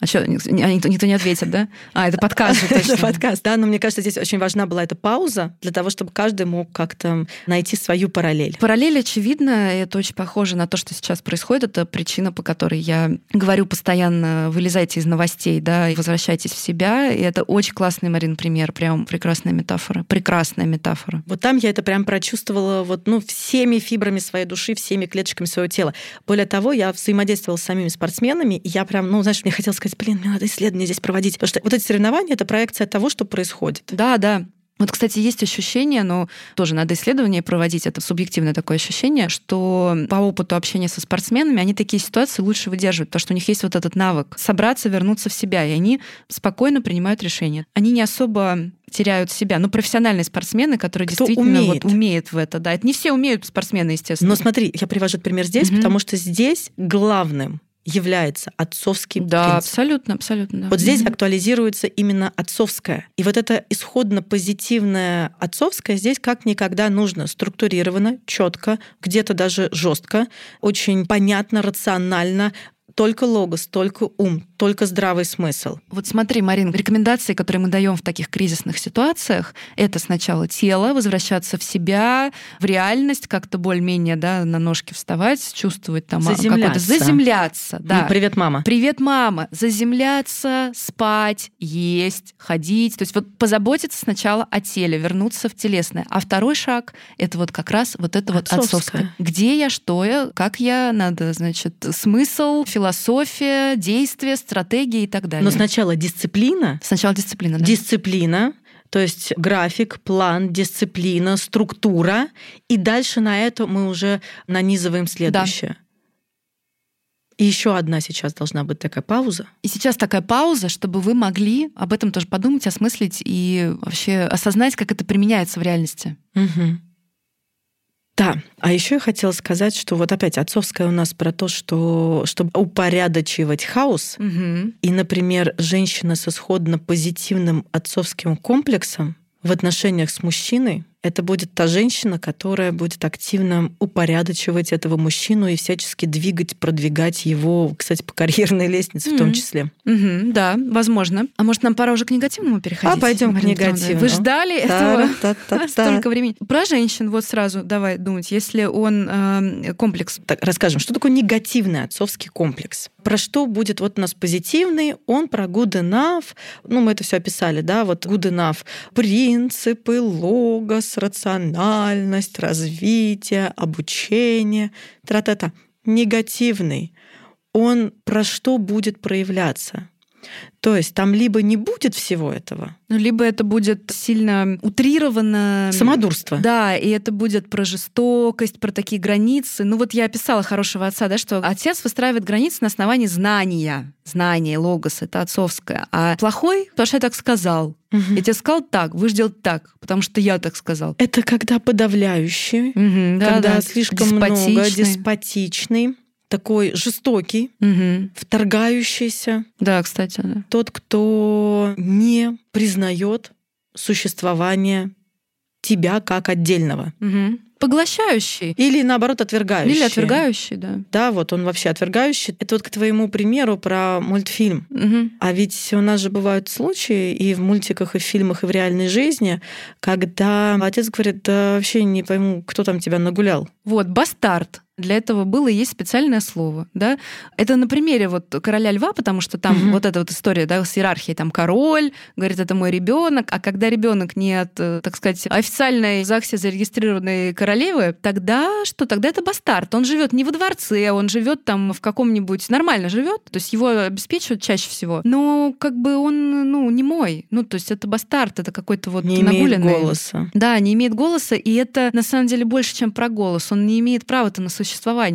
А что, никто, никто не ответит, да? А, это подкаст же точно. Это подкаст, да, но мне кажется, здесь очень важна была эта пауза для того, чтобы каждый мог как-то найти свою параллель. Параллель очевидна, и это очень похоже на то, что сейчас происходит. Это причина, по которой я говорю постоянно, вылезайте из новостей, да, и возвращайтесь в себя. И это очень классный, Марин, пример, прям прекрасная метафора. Прекрасная метафора. Вот там я это прям прочувствовала вот, ну, всеми фибрами своей души, всеми клеточками своего тела. Более того, я взаимодействовала с самими спортсменами, и я прям, ну, знаешь, мне хотелось сказать, блин, мне надо исследование здесь проводить. Потому что вот эти соревнования — это проекция того, что происходит. Да, да. Вот, кстати, есть ощущение, но тоже надо исследование проводить, это субъективное такое ощущение, что по опыту общения со спортсменами они такие ситуации лучше выдерживают, потому что у них есть вот этот навык собраться, вернуться в себя, и они спокойно принимают решения. Они не особо теряют себя. Ну, профессиональные спортсмены, которые Кто действительно умеет. вот умеют в это, да. Это не все умеют спортсмены, естественно. Но смотри, я привожу этот пример здесь, Мгм. потому что здесь главным является отцовский да, принцип. абсолютно, абсолютно. да. Вот здесь актуализируется именно отцовское. И вот это исходно позитивное отцовское здесь как никогда нужно. Структурировано, четко, где-то даже жестко, очень понятно, рационально. Только логос, только ум, только здравый смысл. Вот смотри, Марин, рекомендации, которые мы даем в таких кризисных ситуациях, это сначала тело, возвращаться в себя, в реальность, как-то более-менее да, на ножки вставать, чувствовать там заземляться. заземляться. Да. Ну, привет, мама. Привет, мама. Заземляться, спать, есть, ходить. То есть вот позаботиться сначала о теле, вернуться в телесное. А второй шаг — это вот как раз вот это вот Отцовское. отцовское. Где я, что я, как я, надо, значит, смысл, философия, действия, стратегия и так далее. Но сначала дисциплина. Сначала дисциплина, да? Дисциплина, то есть график, план, дисциплина, структура. И дальше на это мы уже нанизываем следующее. И еще одна сейчас должна быть такая пауза. И сейчас такая пауза, чтобы вы могли об этом тоже подумать, осмыслить и вообще осознать, как это применяется в реальности. Угу. Да, а еще я хотела сказать, что вот опять отцовская у нас про то, что чтобы упорядочивать хаос, Угу. и, например, женщина с исходно позитивным отцовским комплексом в отношениях с мужчиной, это будет та женщина, которая будет активно упорядочивать этого мужчину и всячески двигать, продвигать его, кстати, по карьерной лестнице в том числе. Угу, да, возможно. А может, нам пора уже к негативному переходить? А, пойдем к Марина негативному. Вы ждали этого столько времени. Про женщин вот сразу давай думать. Если он э, комплекс Так, расскажем, что такое негативный отцовский комплекс. Про что будет вот у нас позитивный, он про good enough, ну, мы это все описали, да, вот good enough, принципы, логос, рациональность, развитие, обучение, тра-та-та. Негативный, он про что будет проявляться? То есть там либо не будет всего этого, Ну, либо это будет сильно утрировано. самодурство. Да, и это будет про жестокость, про такие границы. Ну вот я описала хорошего отца, да, что отец выстраивает границы на основании знания. Знание, логос, это отцовское. А плохой, потому что я так сказал. Мгм. Я тебе сказал так, вы сделать так, потому что я так сказал. Это когда подавляющий, Мгм, да, когда да. слишком много, Деспотичный. Такой жестокий, Мгм. вторгающийся, Да, кстати, да. тот, кто не признает существование тебя как отдельного. Мгм. Поглощающий. Или наоборот отвергающий. Или отвергающий, да. Да, вот он вообще отвергающий. Это вот к твоему примеру про мультфильм. Мгм. А ведь у нас же бывают случаи и в мультиках, и в фильмах, и в реальной жизни, когда отец говорит, да вообще не пойму, кто там тебя нагулял. Вот, бастард. Для этого было и есть специальное слово. Да? Это на примере вот короля льва, потому что там Мгм. вот эта вот история да, с иерархией. Там король говорит, это мой ребенок, а когда ребенок не от, э, так сказать, официальной в ЗАГСе зарегистрированной королевы, тогда что? Тогда это бастард. Он живет не во дворце, он живет там в каком-нибудь нормально живет, то есть его обеспечивают чаще всего. Но как бы он, ну, не мой. Ну, то есть это бастард, это какой-то вот не имеет голоса. Да, не имеет голоса, и это на самом деле больше, чем про голос. Он не имеет права-то на существование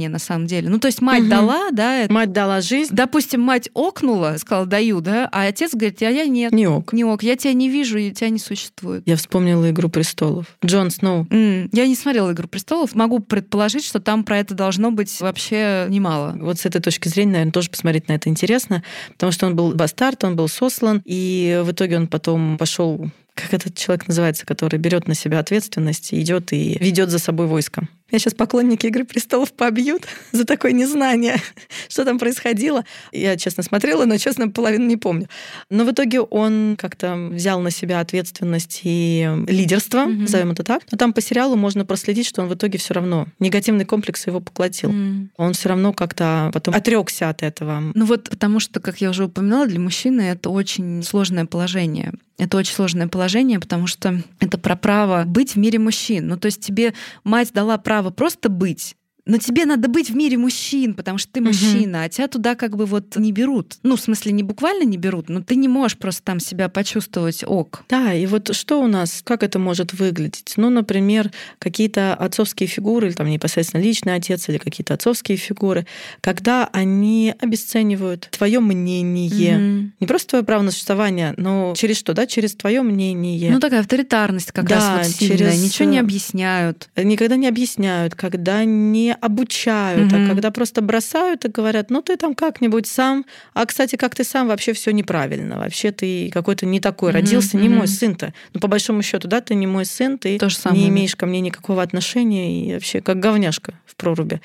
на самом деле. Ну, то есть мать Мгм. дала, да, это- Мать дала жизнь, допустим, мать окнула, сказала даю, да, а отец говорит, а я нет, не ок. не ок, я тебя не вижу, и тебя не существует. Я вспомнила «Игру престолов». Джон Сноу. М, Я не смотрела «Игру престолов», могу предположить, что там про это должно быть вообще немало. Вот с этой точки зрения, наверное, тоже посмотреть на это интересно, потому что он был бастард, он был сослан, и в итоге он потом пошел как этот человек называется, который берет на себя ответственность, идет и ведет за собой войско. Меня сейчас поклонники Игры престолов побьют за такое незнание, что там происходило. Я, честно, смотрела, но, честно, половину не помню. Но в итоге он как-то взял на себя ответственность и лидерство, Мгм. назовем это так. Но там по сериалу можно проследить, что он в итоге все равно негативный комплекс его поглотил. М. Он все равно как-то потом отрекся от этого. Ну вот потому что, как я уже упоминала, для мужчины это очень сложное положение. Это очень сложное положение, потому что это про право быть в мире мужчин. Ну то есть тебе мать дала право просто быть, но тебе надо быть в мире мужчин, потому что ты мужчина, а тебя туда как бы вот не берут. Ну, в смысле, не буквально не берут, но ты не можешь просто там себя почувствовать ок. Да, и вот что у нас, как это может выглядеть? Ну, например, какие-то отцовские фигуры, или там непосредственно личный отец, или какие-то отцовские фигуры, когда они обесценивают твое мнение. Мгм. Не просто твое право на существование, но через что, да? Через твое мнение. Ну, такая авторитарность как Да, раз вот сильная. через, Ничего не э, объясняют. Никогда не объясняют, когда не обучают, угу. а когда просто бросают и говорят, ну ты там как-нибудь сам, а кстати, как ты сам вообще все неправильно, вообще ты какой-то не такой угу, родился, не угу. мой сын-то. Ну по большому счету, да, ты не мой сын, ты То не имеешь ко мне никакого отношения и вообще как говняшка в проруби.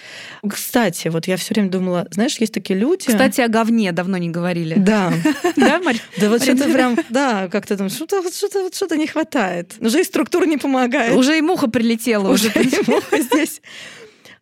Кстати, вот я все время думала, знаешь, есть такие люди. Кстати, о говне давно не говорили. Да. Да, Марь? Да вот что-то прям, да, как-то там что-то что-то что-то не хватает. Уже и структура не помогает. Уже и муха прилетела. Уже и муха здесь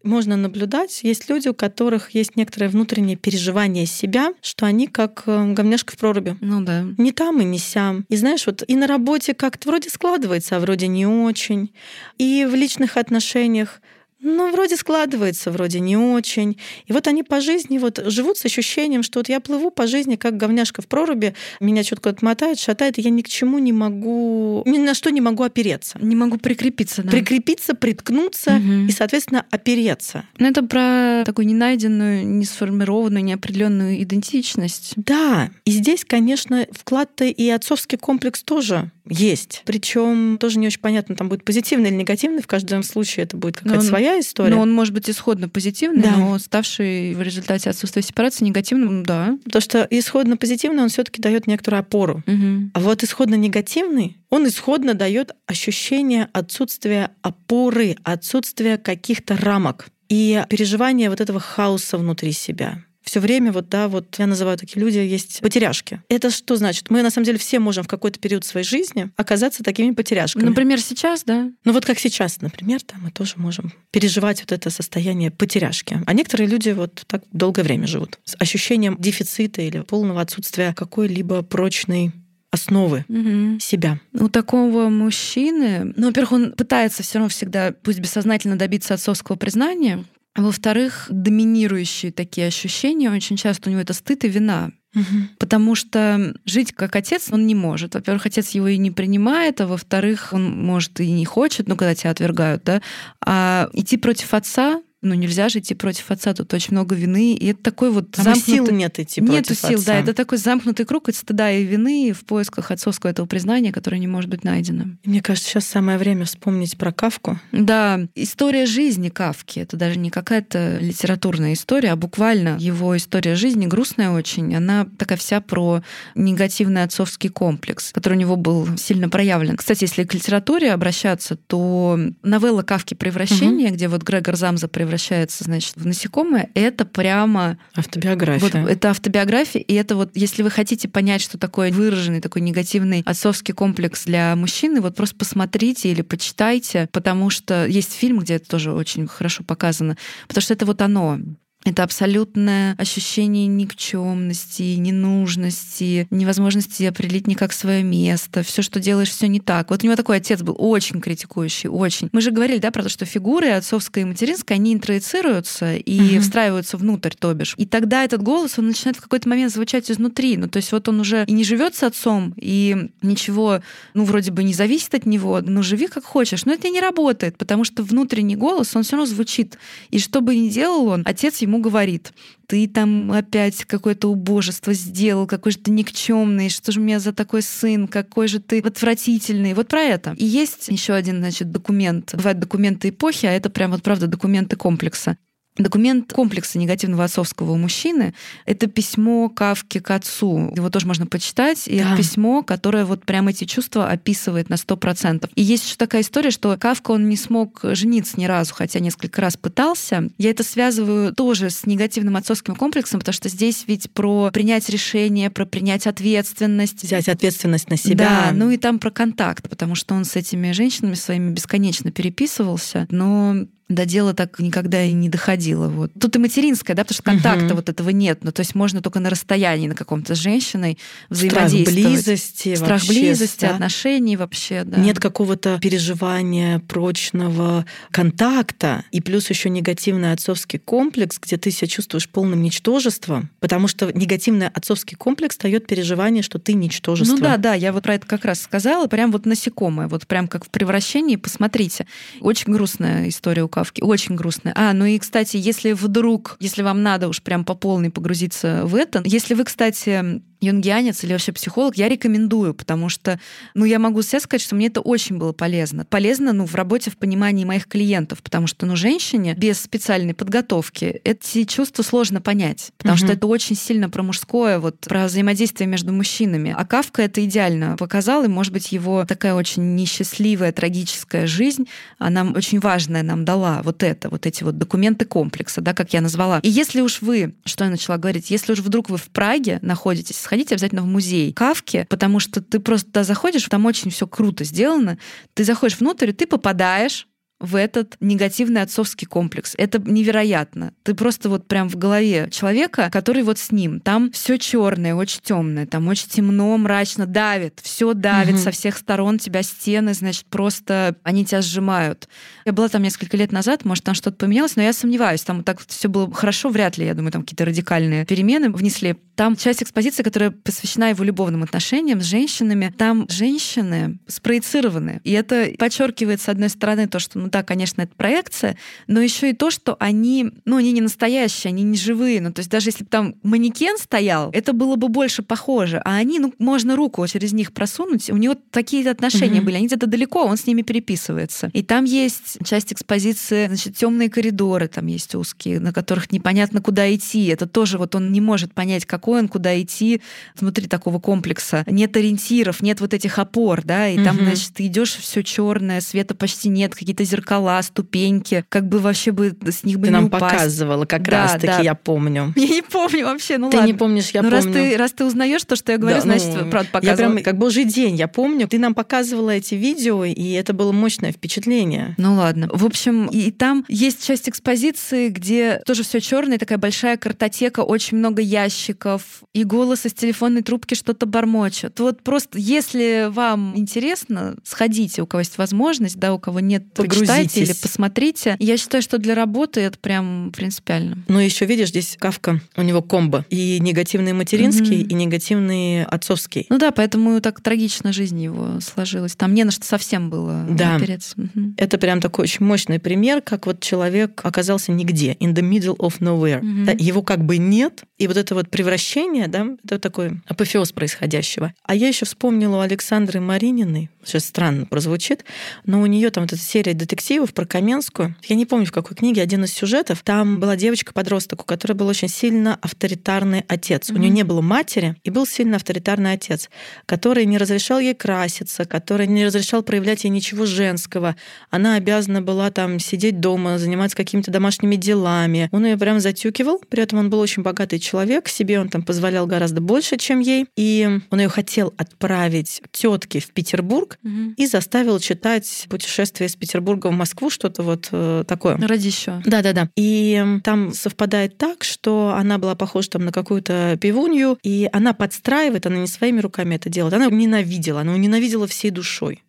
можно наблюдать. Есть люди, у которых есть некоторое внутреннее переживание себя, что они как э, говняшка в проруби. Ну да. Не там и не сям. И знаешь, вот и на работе как-то вроде складывается, а вроде не очень. И в личных отношениях ну, вроде складывается, вроде не очень. И вот они по жизни вот живут с ощущением, что вот я плыву по жизни как говняшка в проруби, меня что-то куда-то мотает, шатает, и я ни к чему не могу, ни на что не могу опереться. Не могу прикрепиться, да. Прикрепиться, приткнуться угу. и, соответственно, опереться. Ну, это про такую ненайденную, не сформированную, неопределенную идентичность. Да, и здесь, конечно, вклад-то и отцовский комплекс тоже есть. Причем тоже не очень понятно, там будет позитивный или негативный. В каждом случае это будет какая-то своя история. Но он может быть исходно позитивный, да. но ставший в результате отсутствия сепарации негативным, да. Потому что исходно позитивный он все-таки дает некоторую опору. Угу. А вот исходно негативный, он исходно дает ощущение отсутствия опоры, отсутствия каких-то рамок и переживание вот этого хаоса внутри себя все время вот, да, вот я называю такие люди, есть потеряшки. Это что значит? Мы на самом деле все можем в какой-то период своей жизни оказаться такими потеряшками. Например, сейчас, да? Ну вот как сейчас, например, да, мы тоже можем переживать вот это состояние потеряшки. А некоторые люди вот так долгое время живут с ощущением дефицита или полного отсутствия какой-либо прочной основы угу. себя. У такого мужчины, ну, во-первых, он пытается все равно всегда, пусть бессознательно добиться отцовского признания, во-вторых, доминирующие такие ощущения, очень часто у него это стыд и вина. Угу. Потому что жить как отец он не может. Во-первых, отец его и не принимает, а во-вторых, он может и не хочет, ну, когда тебя отвергают, да. А идти против отца ну нельзя же идти против отца, тут очень много вины, и это такой вот Там замкнутый... сил нет идти Нету против сил, отца. да, это такой замкнутый круг от стыда и вины в поисках отцовского этого признания, которое не может быть найдено. Мне кажется, сейчас самое время вспомнить про Кавку. Да, история жизни Кавки, это даже не какая-то литературная история, а буквально его история жизни, грустная очень, она такая вся про негативный отцовский комплекс, который у него был сильно проявлен. Кстати, если к литературе обращаться, то новелла Кавки «Превращение», угу. где вот Грегор Замза превращается превращается, значит, в насекомое, это прямо... Автобиография. Вот, это автобиография, и это вот, если вы хотите понять, что такое выраженный такой негативный отцовский комплекс для мужчины, вот просто посмотрите или почитайте, потому что есть фильм, где это тоже очень хорошо показано, потому что это вот оно. Это абсолютное ощущение никчемности, ненужности, невозможности определить никак свое место. Все, что делаешь, все не так. Вот у него такой отец был очень критикующий, очень. Мы же говорили, да, про то, что фигуры отцовская и материнская, они интроицируются и угу. встраиваются внутрь, то бишь. И тогда этот голос, он начинает в какой-то момент звучать изнутри. Ну, то есть вот он уже и не живет с отцом, и ничего, ну, вроде бы не зависит от него, ну, живи как хочешь. Но это не работает, потому что внутренний голос, он все равно звучит. И что бы ни делал он, отец ему говорит, ты там опять какое-то убожество сделал, какой же ты никчемный, что же у меня за такой сын, какой же ты отвратительный. Вот про это. И есть еще один, значит, документ. Бывают документы эпохи, а это прям вот правда документы комплекса. Документ комплекса негативного отцовского у мужчины — это письмо Кавки к отцу. Его тоже можно почитать. И да. это письмо, которое вот прямо эти чувства описывает на сто процентов. И есть еще такая история, что Кавка, он не смог жениться ни разу, хотя несколько раз пытался. Я это связываю тоже с негативным отцовским комплексом, потому что здесь ведь про принять решение, про принять ответственность. Взять ответственность на себя. Да, ну и там про контакт, потому что он с этими женщинами своими бесконечно переписывался, но до дела так никогда и не доходило. Вот. Тут и материнская, да, потому что контакта угу. вот этого нет. Ну, то есть можно только на расстоянии на каком-то с женщиной взаимодействовать. Страх близости. Страх вообще, близости, да? отношений вообще, да. Нет какого-то переживания прочного контакта. И плюс еще негативный отцовский комплекс, где ты себя чувствуешь полным ничтожеством, потому что негативный отцовский комплекс дает переживание, что ты ничтожество. Ну да, да, я вот про это как раз сказала, прям вот насекомое, вот прям как в превращении, посмотрите. Очень грустная история у Кавки. Очень грустная. А, ну и, кстати, если вдруг, если вам надо уж прям по полной погрузиться в это, если вы, кстати, юнгианец или вообще психолог, я рекомендую, потому что, ну, я могу себе сказать, что мне это очень было полезно. Полезно, ну, в работе, в понимании моих клиентов, потому что, ну, женщине без специальной подготовки эти чувства сложно понять, потому угу. что это очень сильно про мужское, вот, про взаимодействие между мужчинами. А Кавка это идеально показал, и, может быть, его такая очень несчастливая, трагическая жизнь, она очень важная нам дала вот это, вот эти вот документы комплекса, да, как я назвала. И если уж вы, что я начала говорить, если уж вдруг вы в Праге находитесь, сходите обязательно в музей Кавки, потому что ты просто туда заходишь, там очень все круто сделано, ты заходишь внутрь, ты попадаешь в этот негативный отцовский комплекс. Это невероятно. Ты просто вот прям в голове человека, который вот с ним. Там все черное, очень темное, там очень темно, мрачно, давит, все давит угу. со всех сторон тебя стены, значит, просто они тебя сжимают. Я была там несколько лет назад, может, там что-то поменялось, но я сомневаюсь, там так все было хорошо, вряд ли, я думаю, там какие-то радикальные перемены внесли. Там часть экспозиции, которая посвящена его любовным отношениям с женщинами, там женщины спроецированы. И это подчеркивает, с одной стороны, то, что, ну, да, конечно, это проекция, но еще и то, что они, ну, они не настоящие, они не живые. Ну, то есть даже если бы там манекен стоял, это было бы больше похоже. А они, ну, можно руку через них просунуть, у него такие отношения mm-hmm. были, они где-то далеко, он с ними переписывается. И там есть часть экспозиции, значит, темные коридоры там есть узкие, на которых непонятно, куда идти. Это тоже вот он не может понять, какой он, куда идти внутри такого комплекса. Нет ориентиров, нет вот этих опор, да, и mm-hmm. там, значит, ты идешь все черное, света почти нет, какие-то зеркала, ступеньки, как бы вообще бы с них бы ты не нам упасть. показывала, как да, раз таки да. я помню. Я не помню вообще, ну ты ладно. не помнишь, я ну, помню. Раз ты, раз ты узнаешь то, что я говорю, да, значит, ну, правда показывала. Я прям как божий день, я помню. Ты нам показывала эти видео, и это было мощное впечатление. Ну ладно. В общем, и, и там есть часть экспозиции, где тоже все черное, такая большая картотека, очень много ящиков, и голос из телефонной трубки что-то бормочет. Вот просто, если вам интересно, сходите, у кого есть возможность, да, у кого нет, почитайте или посмотрите. Я считаю, что для работы это прям принципиально. Ну, еще видишь, здесь Кавка, у него комбо. И негативный материнский, mm-hmm. и негативный отцовский. Ну да, поэтому так трагично жизнь его сложилась. Там не на что совсем было да. опереться. Mm-hmm. Это прям такой очень мощный пример, как вот человек оказался нигде, in the middle of nowhere. Mm-hmm. Да, его как бы нет, и вот это вот превращение, да, это такой апофеоз происходящего. А я еще вспомнила у Александры Марининой, сейчас странно прозвучит, но у нее там вот эта серия детективов про Каменскую. Я не помню, в какой книге, один из сюжетов. Там была девочка-подросток, у которой был очень сильно авторитарный отец. Mm-hmm. У нее не было матери, и был сильно авторитарный отец, который не разрешал ей краситься, который не разрешал проявлять ей ничего женского. Она обязана была там сидеть дома, заниматься какими-то домашними делами. Он ее прям затюкивал, при этом он был очень богатый человек, себе он там позволял гораздо больше, чем ей, и он ее хотел отправить тетке в Петербург mm-hmm. и заставил читать путешествие из Петербурга в Москву, что-то вот э, такое. Ради еще. Да-да-да. И там совпадает так, что она была похожа там на какую-то пивунью, и она подстраивает, она не своими руками это делает, она ненавидела, она ненавидела всей душой.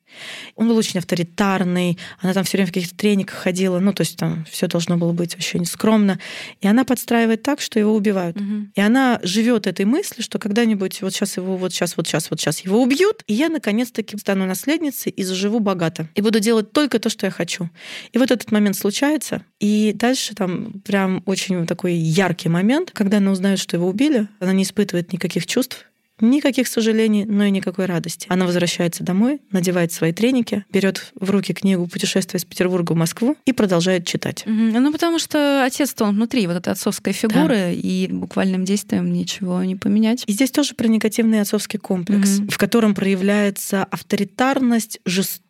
Он был очень авторитарный, она там все время в каких-то трениках ходила, ну, то есть там все должно было быть вообще нескромно. И она подстраивает так, что его убивают. Угу. И она живет этой мыслью, что когда-нибудь вот сейчас его, вот сейчас, вот сейчас, вот сейчас его убьют, и я наконец-таки стану наследницей и заживу богато. И буду делать только то, что я хочу. И вот этот момент случается, и дальше там прям очень такой яркий момент, когда она узнает, что его убили, она не испытывает никаких чувств, Никаких сожалений, но и никакой радости. Она возвращается домой, надевает свои треники, берет в руки книгу «Путешествие из Петербурга в Москву» и продолжает читать. Угу. Ну, потому что отец-то он внутри, вот эта отцовская фигура, да. и буквальным действием ничего не поменять. И здесь тоже про негативный отцовский комплекс, угу. в котором проявляется авторитарность, жестокость,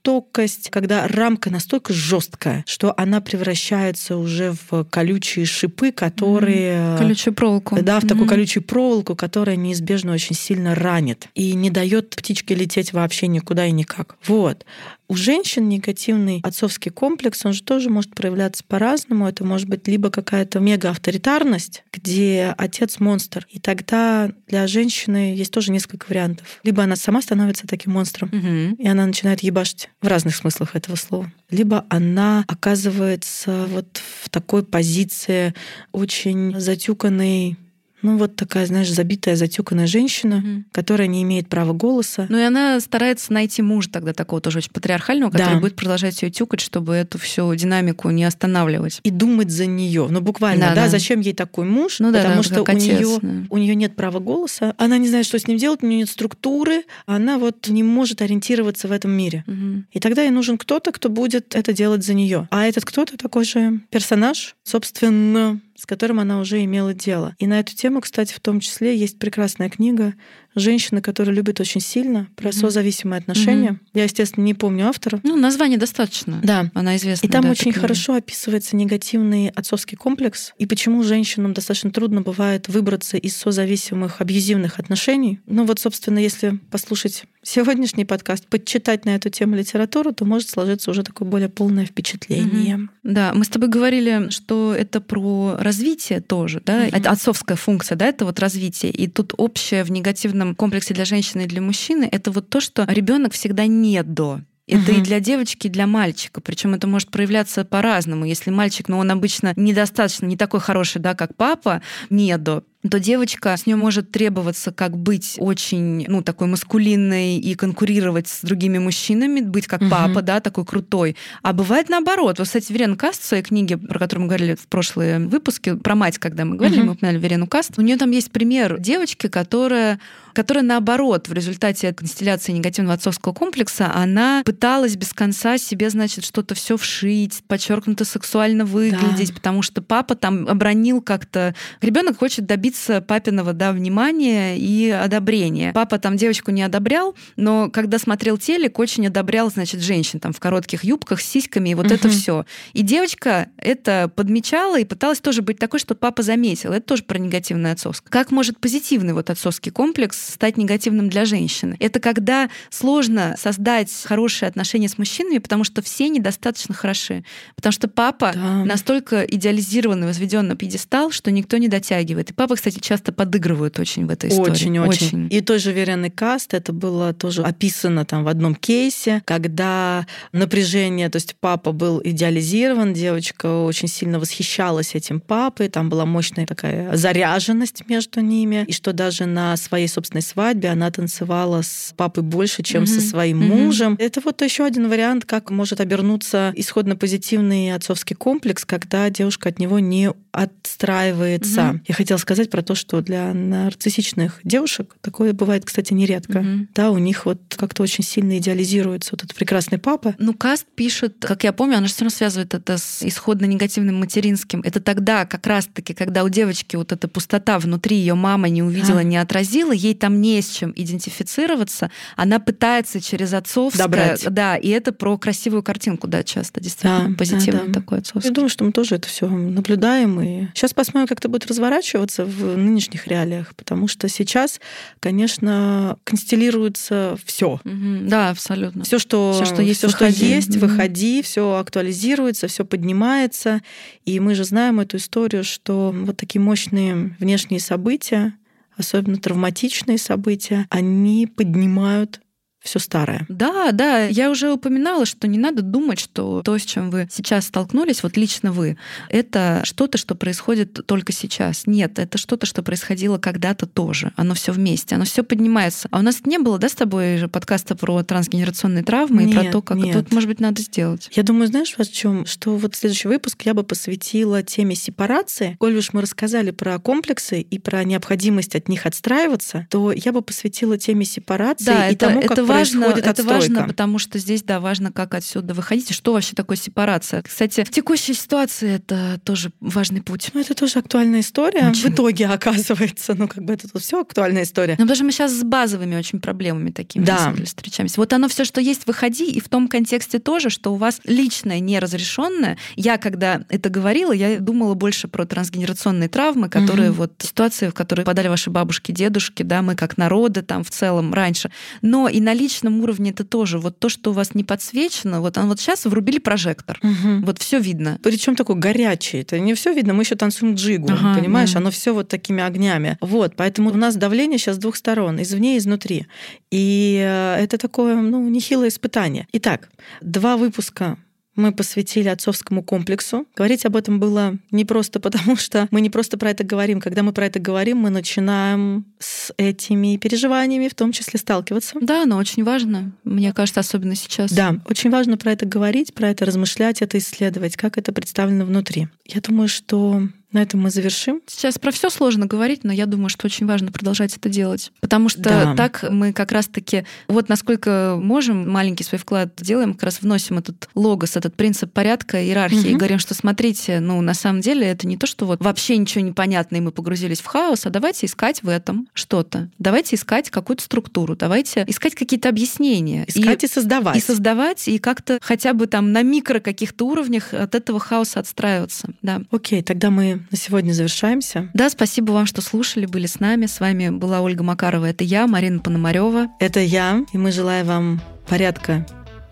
когда рамка настолько жесткая, что она превращается уже в колючие шипы, которые... Колючую проволоку. Да, в такую колючую проволоку, которая неизбежно очень сильно ранит и не дает птичке лететь вообще никуда и никак. Вот. У женщин негативный отцовский комплекс, он же тоже может проявляться по-разному. Это может быть либо какая-то мега-авторитарность, где отец монстр. И тогда для женщины есть тоже несколько вариантов. Либо она сама становится таким монстром, угу. и она начинает ебашить в разных смыслах этого слова. Либо она оказывается вот в такой позиции очень затюканной ну вот такая, знаешь, забитая, затюканная женщина, угу. которая не имеет права голоса. Ну и она старается найти мужа тогда такого тоже очень патриархального, который да. будет продолжать ее тюкать, чтобы эту всю динамику не останавливать. И думать за нее. Ну буквально, да, да, да. зачем ей такой муж? Ну, да, Потому да, что у нее да. у нее нет права голоса, она не знает, что с ним делать, у нее нет структуры, она вот не может ориентироваться в этом мире. Угу. И тогда ей нужен кто-то, кто будет это делать за нее. А этот кто-то такой же персонаж, собственно, с которым она уже имела дело. И на эту тему, кстати, в том числе есть прекрасная книга женщины, которая любит очень сильно, про mm-hmm. созависимые отношения. Mm-hmm. Я, естественно, не помню автора. Ну, название достаточно. Да. Она известна. И там да, очень хорошо описывается негативный отцовский комплекс и почему женщинам достаточно трудно бывает выбраться из созависимых абьюзивных отношений. Ну вот, собственно, если послушать сегодняшний подкаст, подчитать на эту тему литературу, то может сложиться уже такое более полное впечатление. Mm-hmm. Да, мы с тобой говорили, что это про развитие тоже, да, mm-hmm. это отцовская функция, да, это вот развитие. И тут общее в негативном комплексе для женщины и для мужчины, это вот то, что ребенок всегда не до. Это угу. и для девочки, и для мальчика. Причем это может проявляться по-разному. Если мальчик, ну, он обычно недостаточно, не такой хороший, да, как папа, не до то девочка, с нее может требоваться как быть очень, ну, такой маскулинной и конкурировать с другими мужчинами, быть как угу. папа, да, такой крутой. А бывает наоборот. Вот, кстати, Верен Каст в своей книге, про которую мы говорили в прошлые выпуске, про мать, когда мы говорили, угу. мы упоминали Верену Каст, у нее там есть пример девочки, которая которая, наоборот, в результате констелляции негативного отцовского комплекса, она пыталась без конца себе, значит, что-то все вшить, подчеркнуто сексуально выглядеть, да. потому что папа там обронил как-то... Ребенок хочет добиться папиного да, внимания и одобрения. Папа там девочку не одобрял, но когда смотрел телек, очень одобрял, значит, женщин там в коротких юбках с сиськами, и вот угу. это все. И девочка это подмечала и пыталась тоже быть такой, что папа заметил. Это тоже про негативное отцовское. Как может позитивный вот отцовский комплекс стать негативным для женщины. Это когда сложно создать хорошие отношения с мужчинами, потому что все недостаточно хороши. Потому что папа да. настолько идеализированный, возведен на пьедестал, что никто не дотягивает. И папа, кстати, часто подыгрывают очень в этой истории. Очень, очень. очень. И той же Веренный Каст, это было тоже описано там в одном кейсе, когда напряжение, то есть папа был идеализирован, девочка очень сильно восхищалась этим папой, там была мощная такая заряженность между ними, и что даже на своей собственной свадьбе она танцевала с папой больше, чем mm-hmm. со своим mm-hmm. мужем. Это вот еще один вариант, как может обернуться исходно позитивный отцовский комплекс, когда девушка от него не отстраивается. Mm-hmm. Я хотела сказать про то, что для нарциссичных девушек такое бывает, кстати, нередко. Mm-hmm. Да, у них вот как-то очень сильно идеализируется вот этот прекрасный папа. Ну, Каст пишет, как я помню, она же все равно связывает это с исходно негативным материнским. Это тогда как раз-таки, когда у девочки вот эта пустота внутри ее мама не увидела, а. не отразила, ей там не с чем идентифицироваться, она пытается через отцовское... Добрать. Да, и это про красивую картинку, да, часто, действительно, да, позитивно да, да. такое отцовское. Я думаю, что мы тоже это все наблюдаем. И сейчас посмотрим, как это будет разворачиваться в нынешних реалиях, потому что сейчас, конечно, констелируется все. Угу, да, абсолютно. Все, что, все, что есть, все, выходи. Что есть угу. выходи, все актуализируется, все поднимается. И мы же знаем эту историю, что вот такие мощные внешние события, особенно травматичные события, они поднимают все старое. Да, да, я уже упоминала, что не надо думать, что то, с чем вы сейчас столкнулись, вот лично вы, это что-то, что происходит только сейчас. Нет, это что-то, что происходило когда-то тоже. Оно все вместе, оно все поднимается. А у нас не было, да, с тобой же подкаста про трансгенерационные травмы нет, и про то, как нет. тут, может быть, надо сделать. Я думаю, знаешь, в чем? Что вот следующий выпуск я бы посвятила теме сепарации. Коль уж мы рассказали про комплексы и про необходимость от них отстраиваться, то я бы посвятила теме сепарации да, и это, тому, как это важно, это отстройка. важно, потому что здесь, да, важно, как отсюда выходить, и что вообще такое сепарация. Кстати, в текущей ситуации это тоже важный путь. Ну, это тоже актуальная история. Очень. В итоге оказывается, ну, как бы это тут все актуальная история. Но даже мы сейчас с базовыми очень проблемами такими да. встречаемся. Вот оно все, что есть, выходи, и в том контексте тоже, что у вас личное неразрешенное. Я, когда это говорила, я думала больше про трансгенерационные травмы, которые угу. вот ситуации, в которые подали ваши бабушки, дедушки, да, мы как народы там в целом раньше. Но и на личном уровне это тоже вот то, что у вас не подсвечено, вот он вот сейчас врубили прожектор, угу. вот все видно. Причем такой горячий, это не все видно, мы еще танцуем джигу, ага, понимаешь, да. оно все вот такими огнями. Вот, поэтому у нас давление сейчас с двух сторон, извне и изнутри. И э, это такое, ну, нехилое испытание. Итак, два выпуска мы посвятили отцовскому комплексу. Говорить об этом было не просто потому, что мы не просто про это говорим. Когда мы про это говорим, мы начинаем с этими переживаниями в том числе сталкиваться. Да, но очень важно, мне кажется, особенно сейчас. Да, очень важно про это говорить, про это размышлять, это исследовать, как это представлено внутри. Я думаю, что на этом мы завершим. Сейчас про все сложно говорить, но я думаю, что очень важно продолжать это делать. Потому что да. так мы как раз-таки, вот насколько можем, маленький свой вклад делаем, как раз вносим этот логос, этот принцип порядка, иерархии, угу. и говорим, что смотрите, ну, на самом деле это не то, что вот вообще ничего не понятно, и мы погрузились в хаос, а давайте искать в этом что-то. Давайте искать какую-то структуру, давайте искать какие-то объяснения. Искать и, и создавать. И создавать, и как-то хотя бы там на микро каких-то уровнях от этого хаоса отстраиваться. Да. Окей, тогда мы на сегодня завершаемся. Да, спасибо вам, что слушали, были с нами. С вами была Ольга Макарова, это я, Марина Пономарева. Это я, и мы желаем вам порядка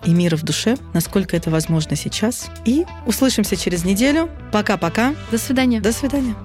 и мира в душе, насколько это возможно сейчас. И услышимся через неделю. Пока-пока. До свидания. До свидания.